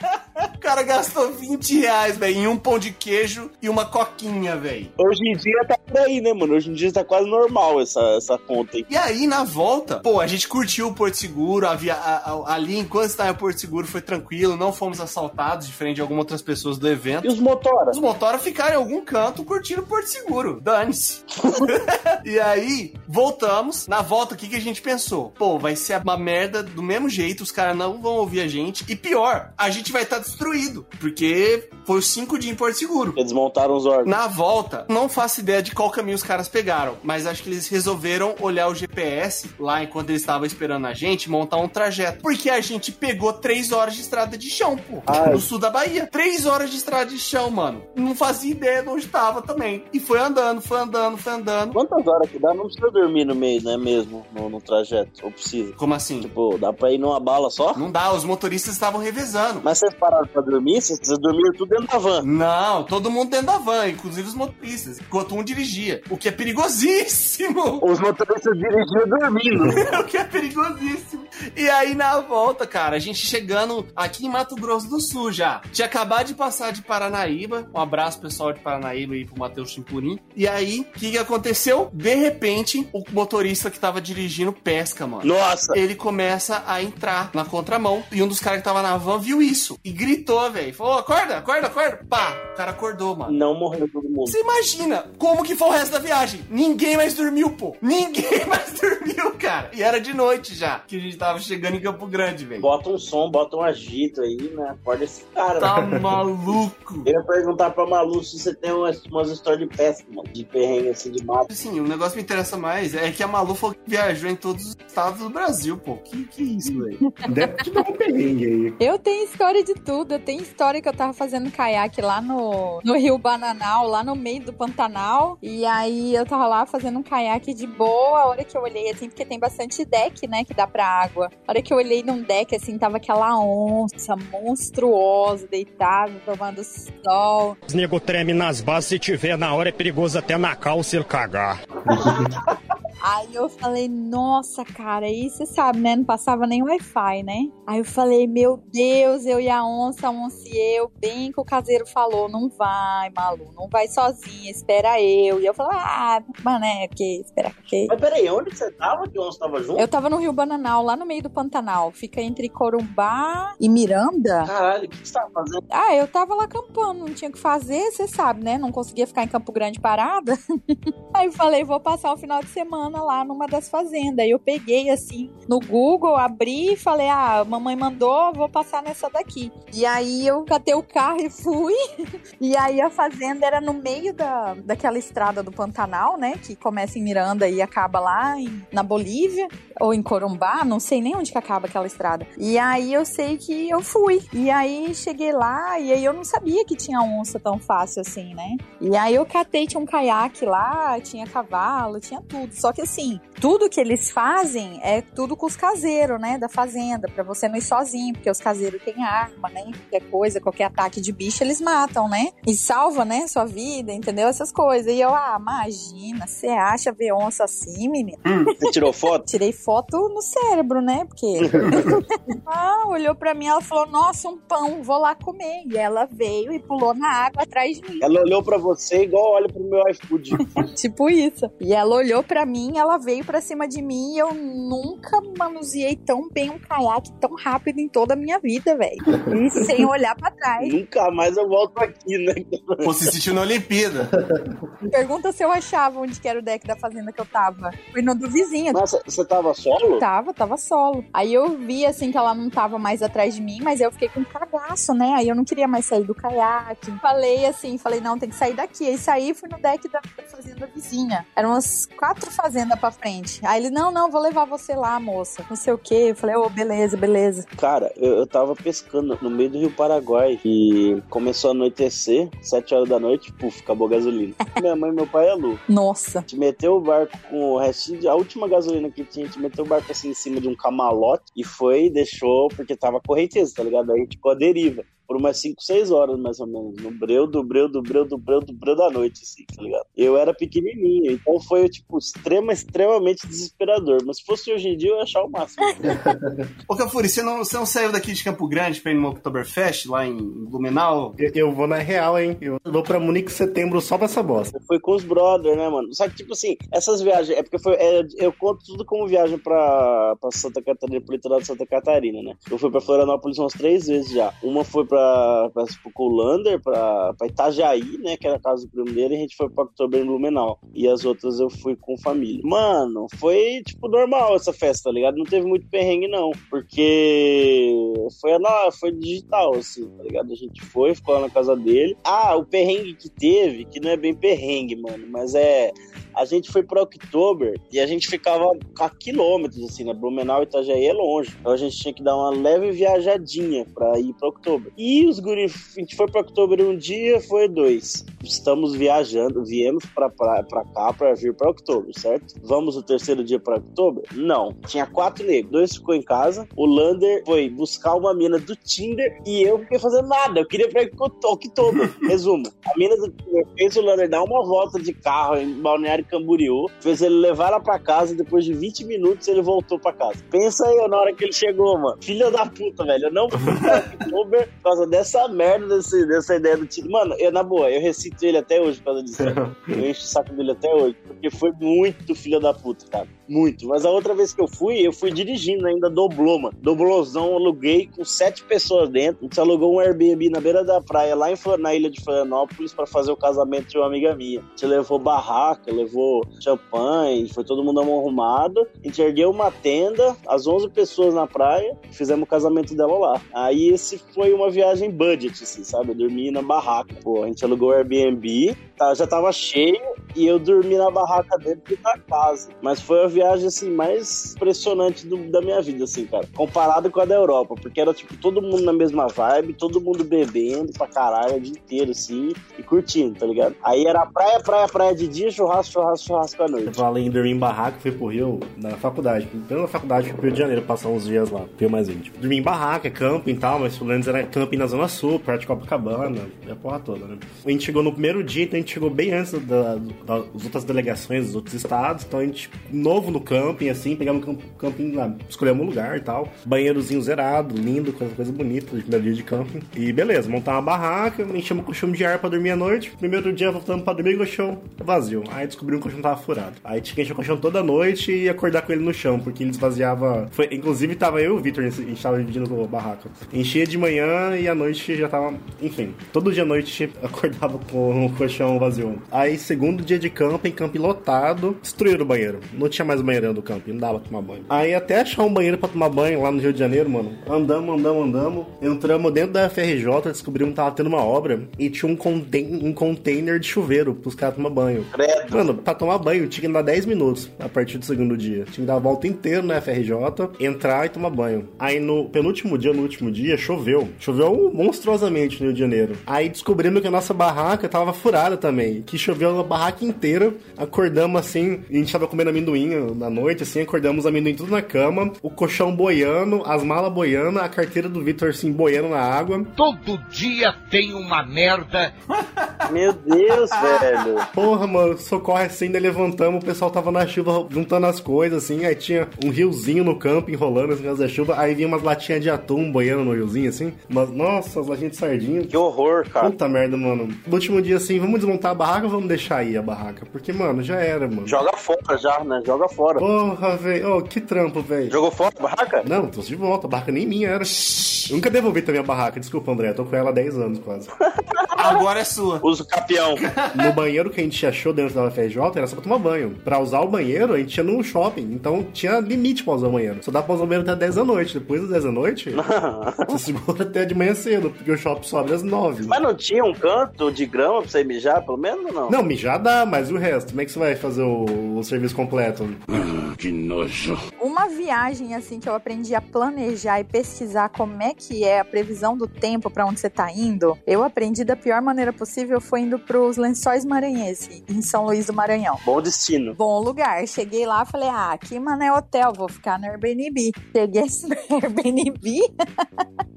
[laughs] O cara gastou 20 reais, velho, em um pão de queijo e uma coquinha, velho. Hoje em dia tá por aí, né, mano? Hoje em dia tá quase normal essa, essa conta aí. E aí, na volta, pô, a gente curtiu o Porto Seguro, havia, a- a- ali, enquanto estava em Porto Seguro, foi tranquilo, não fomos assaltados, diferente de algumas outras pessoas do evento. E os motoras? Os motoras ficaram em algum canto curtindo o Porto Seguro. Dane-se. [laughs] e aí, voltamos. Na volta, o que, que a gente pensou? Pô, vai ser uma merda do mesmo jeito, os caras não vão ouvir a gente. E pior, a gente vai estar destruído. Porque foi os cinco dias em Porto Seguro. Eles montaram os órgãos. Na volta, não faço ideia de qual caminho os caras pegaram, mas acho que eles resolveram olhar o GPS lá enquanto eles estavam esperando a gente, montar um trajeto. Porque a gente pegou três horas de estrada de chão, pô. Ai. No sul da Bahia. Três horas de estrada de chão, mano. Não fazia ideia de onde tava também. E foi andando, foi andando, foi andando. Quantas horas que dá? Não precisa dormir no meio, né, mesmo? No, no trajeto. Ou precisa? Como assim? Tipo, dá pra ir numa bala só? Não dá, os motoristas estavam revezando. Mas vocês pararam pra dormir? Vocês, dormiram tudo dentro da van. Não, todo mundo dentro da van, inclusive os motoristas, enquanto um dirigia. O que é perigosíssimo. [laughs] Os motoristas dirigiam dormindo. [laughs] o que é perigosíssimo. E aí, na volta, cara, a gente chegando aqui em Mato Grosso do Sul já. Tinha acabado de passar de Paranaíba. Um abraço, pessoal de Paranaíba e pro Matheus Chimpurim. E aí, o que, que aconteceu? De repente, o motorista que tava dirigindo pesca, mano. Nossa! Ele começa a entrar na contramão. E um dos caras que tava na van viu isso. E gritou, velho. Falou: acorda, acorda, acorda. Pá, o cara acordou, mano. Não morreu todo mundo. Você imagina como que foi o resto da viagem? Ninguém mais dormiu, pô. Ninguém [laughs] mais dormiu, cara. E era de noite já que a gente tava chegando em Campo Grande, velho. Bota um som, bota um agito aí, né? Acorda esse cara, Tá velho. [laughs] maluco. Eu ia perguntar pra Malu se você tem umas, umas histórias de pesca, mano. De perrengue assim de mato. Assim, o negócio que me interessa mais é que a Malu falou que viajou em todos os estados do Brasil, pô. Que, que isso, velho? [laughs] Deve te dar um perrengue aí. Eu tenho história de tudo. Eu tenho história que eu tava fazendo caiaque lá no, no Rio Bananal, lá no meio do Pantanal. E aí eu tava lá fazendo um caiaque de boa. A hora que eu olhei, assim, porque tem bastante deck, né, que dá pra água. A hora que eu olhei num deck, assim, tava aquela onça monstruosa, deitada, tomando sol. Os nego treme nas bases, se tiver na hora é perigoso até na calça ele cagar. [laughs] Aí eu falei, nossa, cara, aí você sabe, né? Não passava nem Wi-Fi, né? Aí eu falei, meu Deus, eu e a onça, a onça e eu, bem que o caseiro falou, não vai, Malu, não vai sozinha, espera eu. E eu falei, ah, mané, que espera que. Mas peraí, onde você tava que Onça tava junto? Eu tava no Rio Bananal, lá no meio do Pantanal. Fica entre Corumbá e Miranda. Caralho, o que você tava fazendo? Ah, eu tava lá acampando, não tinha o que fazer, você sabe, né? Não conseguia ficar em Campo Grande parada. [laughs] Aí eu falei, vou passar o final de semana lá numa das fazendas. Eu peguei assim no Google, abri e falei, ah, mamãe mandou, vou passar nessa daqui. E aí eu catei o carro e fui. [laughs] E aí a fazenda era no meio da, daquela estrada do Pantanal, né? Que começa em Miranda e acaba lá em- na Bolívia, ou em Corumbá, não sei nem onde que acaba aquela estrada. E aí eu sei que eu fui. E aí cheguei lá, e aí eu não sabia que tinha onça tão fácil assim, né? E aí eu catei, tinha um caiaque lá, tinha cavalo, tinha tudo. Só que assim, tudo que eles fazem é tudo com os caseiros, né? Da fazenda, pra você não ir sozinho, porque os caseiros têm arma, né? Qualquer coisa, qualquer ataque de bicho, eles matam, né? E salva, né? Sua vida, entendeu? Essas coisas. E eu, ah, imagina, você acha ver onça assim, menina? Você tirou foto? [laughs] Tirei foto no cérebro, né? Porque. [laughs] ah, olhou pra mim, ela falou: Nossa, um pão, vou lá comer. E ela veio e pulou na água atrás de mim. Ela olhou pra você igual olha pro meu iFood. [laughs] tipo isso. E ela olhou pra mim, ela veio pra cima de mim e eu nunca manuseei tão bem um caiaque tão rápido em toda a minha vida, velho. E sem olhar pra trás. Nunca mais eu volto aqui, né? Você assistiu na Olimpíada. Pergunta se eu achava onde que era o deck da fazenda que eu tava. Fui no do vizinho. Nossa, você tava solo? Tava, tava solo. Aí eu vi assim que ela não tava mais atrás de mim, mas eu fiquei com um cagaço, né? Aí eu não queria mais sair do caiaque. Falei assim, falei, não, tem que sair daqui. Aí saí e fui no deck da, da fazenda vizinha. Eram umas quatro fazendas pra frente. Aí ele, não, não, vou levar você lá, moça. Não sei o quê. Eu falei, ô, beleza, beleza. Cara, eu, eu tava pescando no meio do Rio Paraguai e começou a anoitecer, sete horas da noite, puf, acabou a gasolina. [laughs] Minha mãe e meu pai é louco. Nossa. A gente meteu o barco com o restinho, de, a última gasolina que tinha, a gente meteu o barco assim em cima de um camalote e foi, deixou, porque tava correnteza, tá ligado? Aí a gente ficou a deriva. Por umas 5, 6 horas, mais ou menos. No breu, do breu, do breu, do breu, do breu da noite, assim, tá ligado? Eu era pequenininho, então foi, tipo, extrema, extremamente desesperador. Mas se fosse hoje em dia, eu ia achar o máximo. [laughs] Ô, Cafuri, você não, você não saiu daqui de Campo Grande pra ir no Oktoberfest, lá em Blumenau? Eu, eu vou na real, hein? Eu vou pra Munique em setembro só pra essa bosta. Foi com os brothers, né, mano? Só que, tipo assim, essas viagens, é porque foi. é, eu conto tudo como viagem pra, pra Santa Catarina, pro litoral de Santa Catarina, né? Eu fui pra Florianópolis umas três vezes já. Uma foi pra, pra pro Colander, pra Itajaí, né? Que era a casa do primo dele, e a gente foi pra Oktober em Blumenau. E as outras eu fui com família. Mano, foi, tipo, normal essa festa, tá ligado? Não teve muito perrengue, não. Porque foi, na, foi digital, assim, tá ligado? A gente foi, ficou lá na casa dele. Ah, o perrengue que teve, que não é bem perrengue, mano, mas é. A gente foi pra Oktober e a gente ficava a quilômetros, assim, né? Blumenau e Itajaí é longe. Então a gente tinha que dar uma leve viajadinha pra ir pra Oktober. E os guri, a gente foi pra Oktober um dia, foi dois. Estamos viajando, viemos pra cá pra vir pra Oktober, certo? Vamos o terceiro dia pra Oktober? Não. Tinha quatro negros. Dois ficou em casa. O Lander foi buscar uma mina do Tinder e eu fiquei fazendo nada. Eu queria ir pra Oktober. Resumo. A mina do Tinder fez o Lander dar uma volta de carro em Balneário Camboriú, fez ele levar ela pra casa e depois de 20 minutos ele voltou pra casa. Pensa aí na hora que ele chegou, mano. Filha da puta, velho. Eu não fui Oktober por causa dessa merda, desse, dessa ideia do Tinder. Mano, eu, na boa, eu recito ele até hoje por causa disso. Eu encho o saco dele até hoje. Porque foi muito filha da puta, cara. Muito. Mas a outra vez que eu fui, eu fui dirigindo ainda, doblou, mano. Doblozão, aluguei com sete pessoas dentro. A gente alugou um Airbnb na beira da praia, lá em, na ilha de Florianópolis, pra fazer o casamento de uma amiga minha. A gente levou barraca, levou champanhe, foi todo mundo arrumado. A gente ergueu uma tenda, as 11 pessoas na praia, fizemos o casamento dela lá. Aí esse foi uma viagem budget, assim, sabe? Eu dormi na barraca. Pô, a gente alugou o Airbnb, tá- já tava cheio e eu dormi na barraca dentro da casa. Mas foi a viagem, assim, mais impressionante do- da minha vida, assim, cara. Comparado com a da Europa, porque era, tipo, todo mundo na mesma vibe, todo mundo bebendo pra caralho o dia inteiro, assim, e curtindo, tá ligado? Aí era praia, praia, praia de dia, churrasco, churrasco, churrasco à noite. Eu falei em dormir em barraca, fui pro Rio na faculdade. Pela faculdade, fui pro Rio de Janeiro passar uns dias lá, Rio mais íntimo. Dormi em barraca, camping e tal, mas pelo menos era camping na Zona Sul, perto de Copacabana, a porra toda, né? A gente chegou no primeiro dia, então a gente chegou bem antes da- das outras delegações dos outros estados, então a gente, novo no camping, assim, pegamos um camp- camping lá, escolhemos um lugar e tal. Banheirozinho zerado, lindo, coisa, coisa bonita, de primeiro dia de camping. E beleza, montar uma barraca, enchemos o colchão de ar pra dormir à noite. Primeiro dia voltamos pra dormir, o colchão vazio. Aí descobrimos que o colchão tava furado. Aí tinha que encher o colchão toda noite e acordar com ele no chão, porque ele esvaziava. Foi, inclusive tava eu e o Victor, a gente tava dividindo a barraca. Enchia de manhã e à noite já tava. Enfim, todo dia à noite [laughs] acordava com o colchão vazio. Aí, segundo dia de camping, camping lotado, destruíram o banheiro. Não tinha mais banheirão do camping, não dava pra tomar banho. Aí até achar um banheiro pra tomar banho lá no Rio de Janeiro, mano. Andamos, andamos, andamos. Entramos dentro da FRJ, descobrimos que tava tendo uma obra e tinha um, conten um container de chuveiro pros caras tomar banho. Credo. Mano, pra tomar banho tinha que dar 10 minutos a partir do segundo dia. Tinha que dar a volta inteira na FRJ, entrar e tomar banho. Aí no penúltimo dia, no último dia, choveu. Choveu monstruosamente no Rio de Janeiro. Aí descobrimos que a nossa barraca tava furada também. Que choveu a barraca inteira. Acordamos assim, a gente tava comendo amendoim na noite, assim, acordamos amendoim tudo na cama, o colchão boiando, as malas boiando, a carteira do Vitor assim boiando na água. Todo dia tem uma merda. Meu Deus, velho. Porra, mano, socorre assim, daí levantamos, o pessoal tava na chuva juntando as coisas, assim, aí tinha um riozinho no campo enrolando assim, da chuva, aí vinha umas latinhas de atum boiando no riozinho, assim, mas, nossa, as latinhas de sardinha. Que horror, cara. Puta merda, mano. No último dia, assim, vamos desmontar a barraca ou vamos deixar aí a barraca? Porque, mano, já era, mano. Joga fora já, né? Joga fora. Porra, velho, oh, que trampo, velho. Jogou fora a barraca? Não, trouxe de volta, a barraca nem minha era. Eu nunca devolvi também a barraca, desculpa, André, eu tô com ela há 10 anos quase. [laughs] Agora é sua. Usa o capião. No banheiro que a gente achou dentro da UFRJ era só pra tomar banho. Pra usar o banheiro, a gente ia no shopping. Então tinha limite pra usar o banheiro. Só dá pra usar o banheiro até 10 da noite. Depois das 10 da noite, [laughs] você segura até de manhã cedo, porque o shopping só abre às 9. Mas não tinha um canto de grama pra você mijar, pelo menos, ou não? Não, mijar dá, mas e o resto? Como é que você vai fazer o, o serviço completo? que nojo. Uma viagem assim que eu aprendi a planejar e pesquisar como é que é a previsão do tempo pra onde você tá indo, eu aprendi da pior maneira possível foi indo pros Lençóis Maranhense, em São Luís do Maranhão. Bom destino. Bom lugar. Cheguei lá, falei: "Ah, aqui, mano, é hotel, vou ficar no Airbnb". Cheguei [laughs] no Airbnb.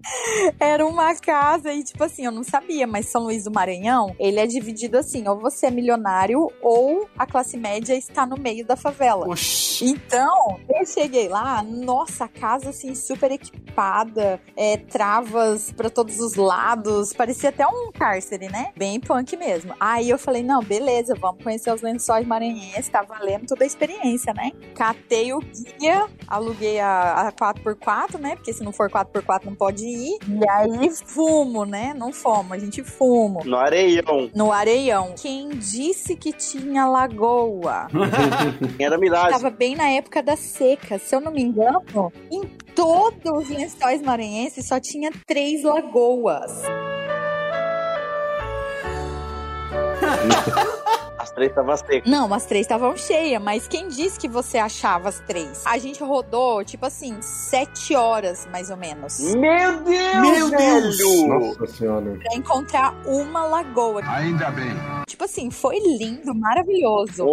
[laughs] Era uma casa e, tipo assim, eu não sabia, mas São Luís do Maranhão, ele é dividido assim: ou você é milionário ou a classe média está no meio da favela. Oxi. Então, eu cheguei lá, nossa, a casa assim, super equipada, é, travas pra todos os lados, parecia até um cárcere, né? Bem punk mesmo. Aí eu falei: não, beleza, vamos conhecer os lençóis maranhenses, tá valendo toda a experiência, né? Catei o guia, aluguei a, a 4x4, né? Porque se não for 4x4 não pode ir. E aí fumo, né? Não fomos, a gente fumo. No areião. No areião. Quem disse que tinha lagoa? [laughs] Era milagre. Tava bem na época da seca. Se eu não me engano, em todos os lençóis maranhenses só tinha três lagoas. [laughs] As três estavam secas. Não, as três estavam cheias, mas quem disse que você achava as três? A gente rodou, tipo assim, sete horas, mais ou menos. Meu Deus, Meu Deus! velho! Nossa senhora. Pra encontrar uma lagoa. Ainda bem. Tipo assim, foi lindo, maravilhoso.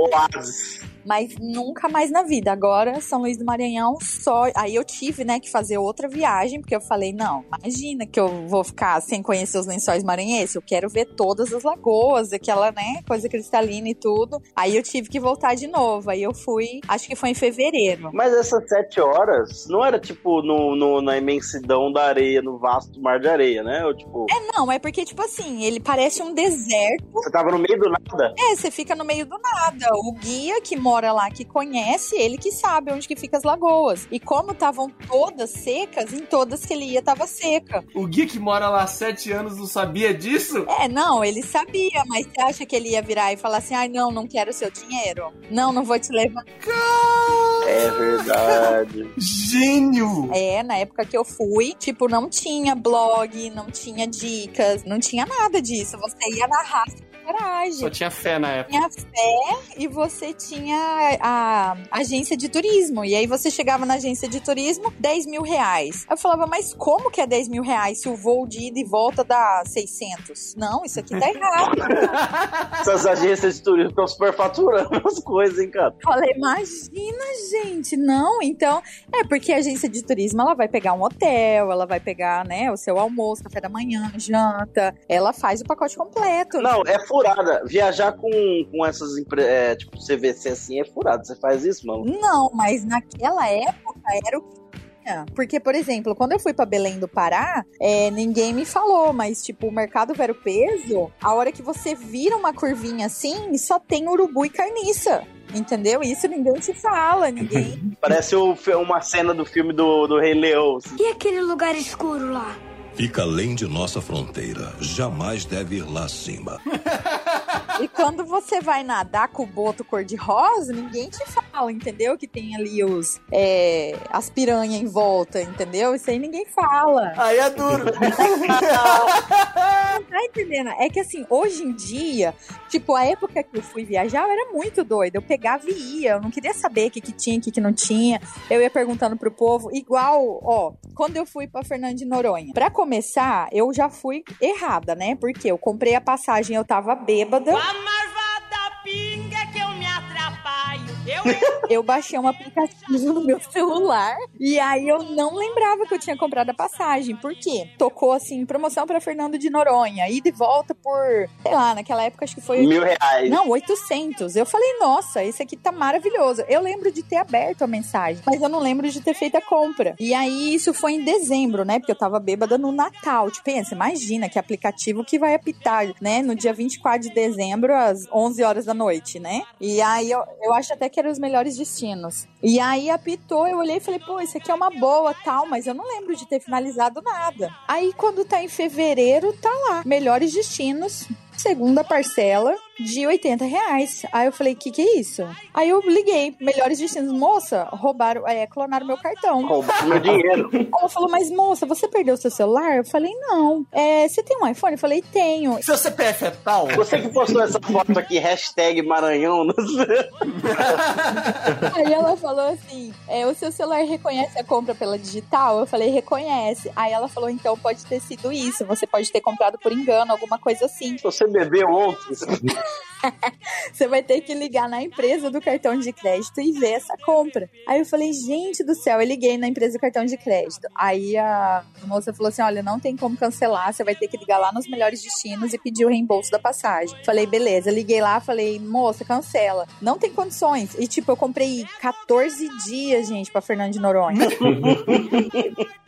Mas nunca mais na vida. Agora, São Luís do Maranhão, só. Aí eu tive, né, que fazer outra viagem, porque eu falei, não, imagina que eu vou ficar sem conhecer os lençóis maranhenses. Eu quero ver todas as lagoas, aquela, né, coisa cristalina e tudo. Aí eu tive que voltar de novo. Aí eu fui, acho que foi em fevereiro. Mas essas sete horas não era tipo no, no- na imensidão da areia, no vasto mar de areia, né? Ou tipo, É, não, é porque, tipo assim, ele parece um deserto. você tava no meio do nada? É, você fica no meio do nada. O guia que mora lá que conhece, ele que sabe onde que fica as lagoas. E como estavam todas secas, em todas que ele ia tava seca. O Gui que mora lá há sete anos não sabia disso? É, não, ele sabia, mas você acha que ele ia virar e falar assim: ai, não, não quero seu dinheiro? Não, não vou te levar. É verdade. Gênio! É, na época que eu fui, tipo, não tinha blog, não tinha dicas, não tinha nada disso. Você ia na raça coragem. Só tinha fé na época. Tinha fé e você tinha a, a agência de turismo. E aí você chegava na agência de turismo, 10 mil reais. Eu falava, mas como que é 10 mil reais se o voo de ida e volta dá 600? Não, isso aqui tá errado. [laughs] Essas agências de turismo estão superfaturando as coisas, hein, cara? Falei, imagina, gente. Não, então. É porque a agência de turismo ela vai pegar um hotel, ela vai pegar, né, o seu almoço, café da manhã, janta. Ela faz o pacote completo. Não, é furada. Viajar com, com essas empresas, é, tipo, CVC assim, é furado. Você faz isso, mano? Não, mas naquela época era o que tinha. Porque, por exemplo, quando eu fui pra Belém do Pará, é, ninguém me falou, mas, tipo, o mercado Vero Peso, a hora que você vira uma curvinha assim, só tem urubu e carniça. Entendeu? Isso ninguém te fala, ninguém. [laughs] Parece o, uma cena do filme do, do Rei Leão. assim. E aquele lugar escuro lá? Fica além de nossa fronteira. Jamais deve ir lá acima. [laughs] E quando você vai nadar com o boto cor-de-rosa, ninguém te fala, entendeu? Que tem ali os é, as piranhas em volta, entendeu? Isso aí ninguém fala. Aí é duro. Não [laughs] tá entendendo? É que assim, hoje em dia, tipo, a época que eu fui viajar, eu era muito doida. Eu pegava e ia. Eu não queria saber o que, que tinha, o que, que não tinha. Eu ia perguntando pro povo. Igual, ó, quando eu fui pra Fernando de Noronha. Pra começar, eu já fui errada, né? Porque eu comprei a passagem, eu tava bêbada. A happy. Eu, [laughs] eu baixei um aplicativo no meu celular e aí eu não lembrava que eu tinha comprado a passagem. Por quê? Tocou assim, promoção pra Fernando de Noronha, ida e volta por, sei lá, naquela época acho que foi. Mil reais. Não, 800. Eu falei, nossa, esse aqui tá maravilhoso. Eu lembro de ter aberto a mensagem, mas eu não lembro de ter feito a compra. E aí isso foi em dezembro, né? Porque eu tava bêbada no Natal. Tipo, pensa, imagina que aplicativo que vai apitar, né? No dia 24 de dezembro, às 11 horas da noite, né? E aí eu, eu acho até que eram os melhores destinos. E aí apitou, eu olhei e falei, pô, isso aqui é uma boa, tal, mas eu não lembro de ter finalizado nada. Aí quando tá em fevereiro, tá lá, melhores destinos, segunda parcela de 80 reais. Aí eu falei, que que é isso? Aí eu liguei, melhores destinos, moça, roubaram, é, clonaram meu cartão. Roubaram meu dinheiro. [laughs] Ela falou, mas moça, você perdeu seu celular? Eu falei, não. É, você tem um iPhone? Eu falei, tenho. Seu CPF é tal? Você que postou essa foto aqui, hashtag Maranhão. não sei. [laughs] Aí ela falou assim: é, o seu celular reconhece a compra pela digital? Eu falei, reconhece. Aí ela falou, então pode ter sido isso. Você pode ter comprado por engano, alguma coisa assim. Você bebeu ontem. Você vai ter que ligar na empresa do cartão de crédito e ver essa compra. Aí eu falei, gente do céu, eu liguei na empresa do cartão de crédito. Aí a moça falou assim: olha, não tem como cancelar, você vai ter que ligar lá nos melhores destinos e pedir o reembolso da passagem. Falei, beleza, liguei lá, falei, moça, cancela. Não tem condições. E tipo, eu comprei 14 dias, gente, pra Fernando de Noronha. [laughs]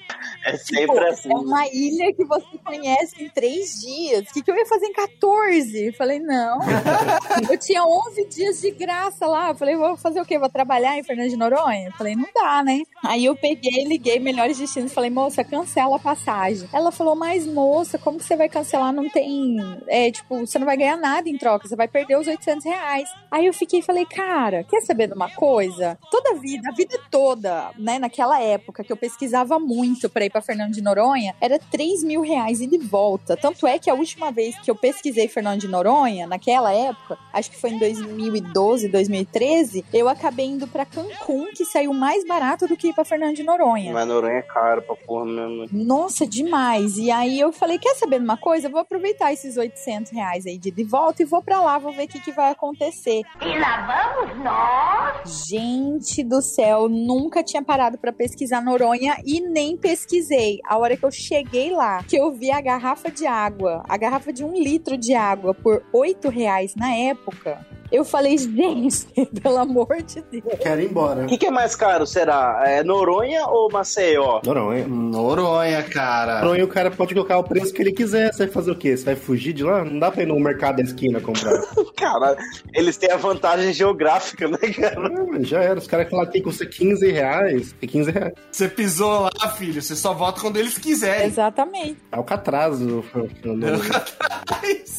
É sempre assim. É uma ilha que você conhece em três dias. O que, que eu ia fazer em 14? Falei, não. [laughs] eu tinha 11 dias de graça lá. Falei, vou fazer o quê? Vou trabalhar em Fernando de Noronha? Falei, não dá, né? Aí eu peguei, liguei Melhores Destinos. Falei, moça, cancela a passagem. Ela falou, mas moça, como que você vai cancelar? Não tem. É, tipo, você não vai ganhar nada em troca. Você vai perder os 800 reais. Aí eu fiquei e falei, cara, quer saber de uma coisa? Toda a vida, a vida toda, né, naquela época que eu pesquisava muito pra ir pra Fernando de Noronha, era 3 mil reais e de volta. Tanto é que a última vez que eu pesquisei Fernando de Noronha, naquela época, acho que foi em 2012, 2013, eu acabei indo pra Cancún, que saiu mais barato do que ir pra Fernando de Noronha. Mas Noronha é caro pra porra mesmo. Nossa, demais. E aí eu falei, quer saber de uma coisa? Eu vou aproveitar esses 800 reais aí de ida e volta e vou pra lá, vou ver o que, que vai acontecer. E lá vamos nós! Gente do céu, nunca tinha parado pra pesquisar Noronha e nem pesquisei. A hora que eu cheguei lá, que eu vi a garrafa de água, a garrafa de um litro de água por 8 reais na época. Eu falei, gente, [laughs] pelo amor de Deus. Quero ir embora. O que, que é mais caro, será? É Noronha ou Maceió? Noronha. Noronha, cara. Noronha o cara pode colocar o preço que ele quiser. Você vai fazer o quê? Você vai fugir de lá? Não dá pra ir no mercado da esquina comprar. [laughs] Cara, eles têm a vantagem geográfica, né, cara? Ah, já era. Os caras falaram que custa 15 reais. É 15 reais. Você pisou lá, filho. Você só volta quando eles quiserem. Exatamente. É o catraso.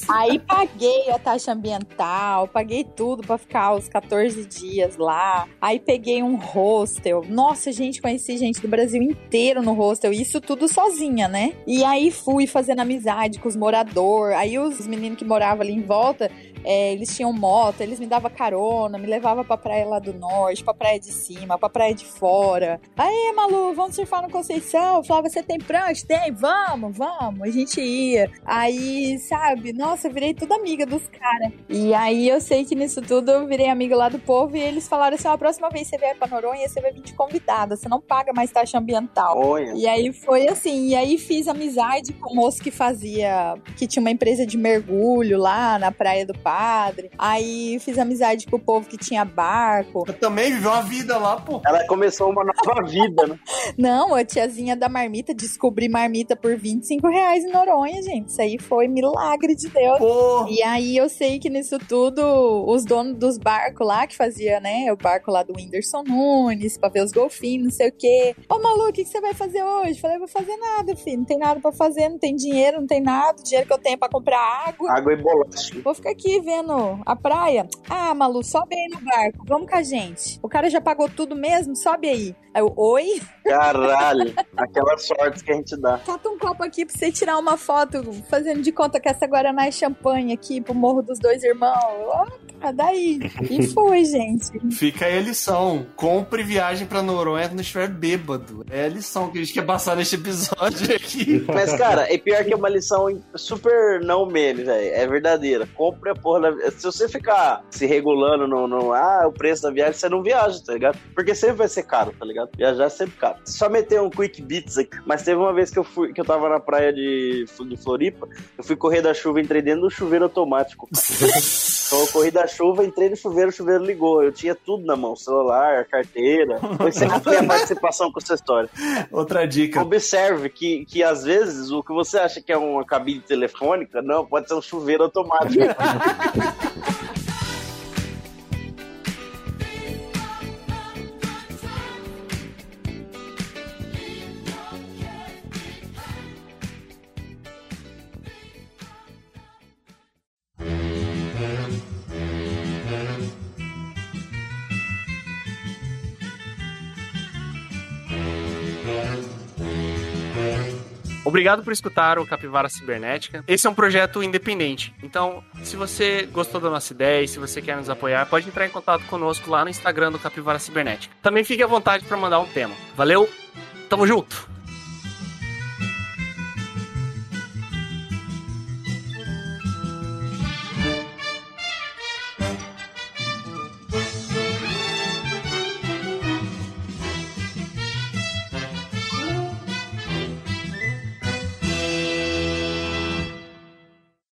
Aí paguei a taxa ambiental, paguei tudo pra ficar os 14 dias lá. Aí peguei um hostel. Nossa, gente, conheci gente do Brasil inteiro no hostel. Isso tudo sozinha, né? E aí fui fazendo amizade com os moradores. Aí os meninos que moravam ali em volta é, eles tinham moto, eles me davam carona, me levavam pra praia lá do norte, pra praia de cima, pra praia de fora. Aí, Malu, vamos surfar no Conceição? Eu falava, você tem prancha? Tem, vamos, vamos. A gente ia. Aí, sabe, nossa, eu virei toda amiga dos caras. E aí eu sei que nisso tudo eu virei amiga lá do povo e eles falaram assim: ó, a próxima vez que você vier pra Noronha, você vai vir de convidada, você não paga mais taxa ambiental. Olha. E aí foi assim, e aí fiz amizade com o moço que fazia, que tinha uma empresa de mergulho lá na Praia do Padre. Aí fiz amizade com o povo que tinha barco. Eu também viveu uma vida lá, pô. Ela começou uma nova vida, né? [laughs] Não, a tiazinha da marmita, descobri marmita por 25 reais em Noronha, gente. Isso aí foi milagre de Deus. Pô. E aí eu sei que nisso tudo, os donos dos barcos lá, que fazia, né, o barco lá do Whindersson Nunes, pra ver os golfinhos, não sei o quê. Ô, Malu, o que, que você vai fazer hoje? Falei, vou fazer nada, filho. Não tem nada pra fazer, não tem dinheiro, não tem nada. O dinheiro que eu tenho é pra comprar água. Água e bolacha. Vou ficar aqui vendo a praia. Ah, Malu, sobe aí no barco. Vamos com a gente. O cara já pagou tudo mesmo? Sobe aí. Aí eu, oi? Caralho, aquela sorte que a gente dá. Cata um copo aqui pra você tirar uma foto, fazendo de conta que essa Guaraná é champanhe aqui pro Morro dos Dois Irmãos. Ah, daí. E foi, gente. Fica aí a lição. Compre viagem pra Noronha quando estiver bêbado. É a lição que a gente quer passar neste episódio aqui. Mas, cara, é pior que é uma lição super não meme, velho. É verdadeira. Compre a porra da... Se você ficar se regulando no, no... Ah, o preço da viagem, você não viaja, tá ligado? Porque sempre vai ser caro, tá ligado? Viajar é sempre caro. Só meter um quick beats aqui. Mas teve uma vez que eu fui, que eu tava na praia de, de Floripa, eu fui correr da chuva, entrei dentro do chuveiro automático. [laughs] então eu corri da chuva, entrei no chuveiro, o chuveiro ligou. Eu tinha tudo na mão, celular, carteira. Você não tem a [laughs] participação com essa história. Outra dica. Observe que, que às vezes o que você acha que é uma cabine telefônica, não, pode ser um chuveiro automático. [laughs] Obrigado por escutar o Capivara Cibernética. Esse é um projeto independente. Então, se você gostou da nossa ideia e se você quer nos apoiar, pode entrar em contato conosco lá no Instagram do Capivara Cibernética. Também fique à vontade para mandar um tema. Valeu, tamo junto!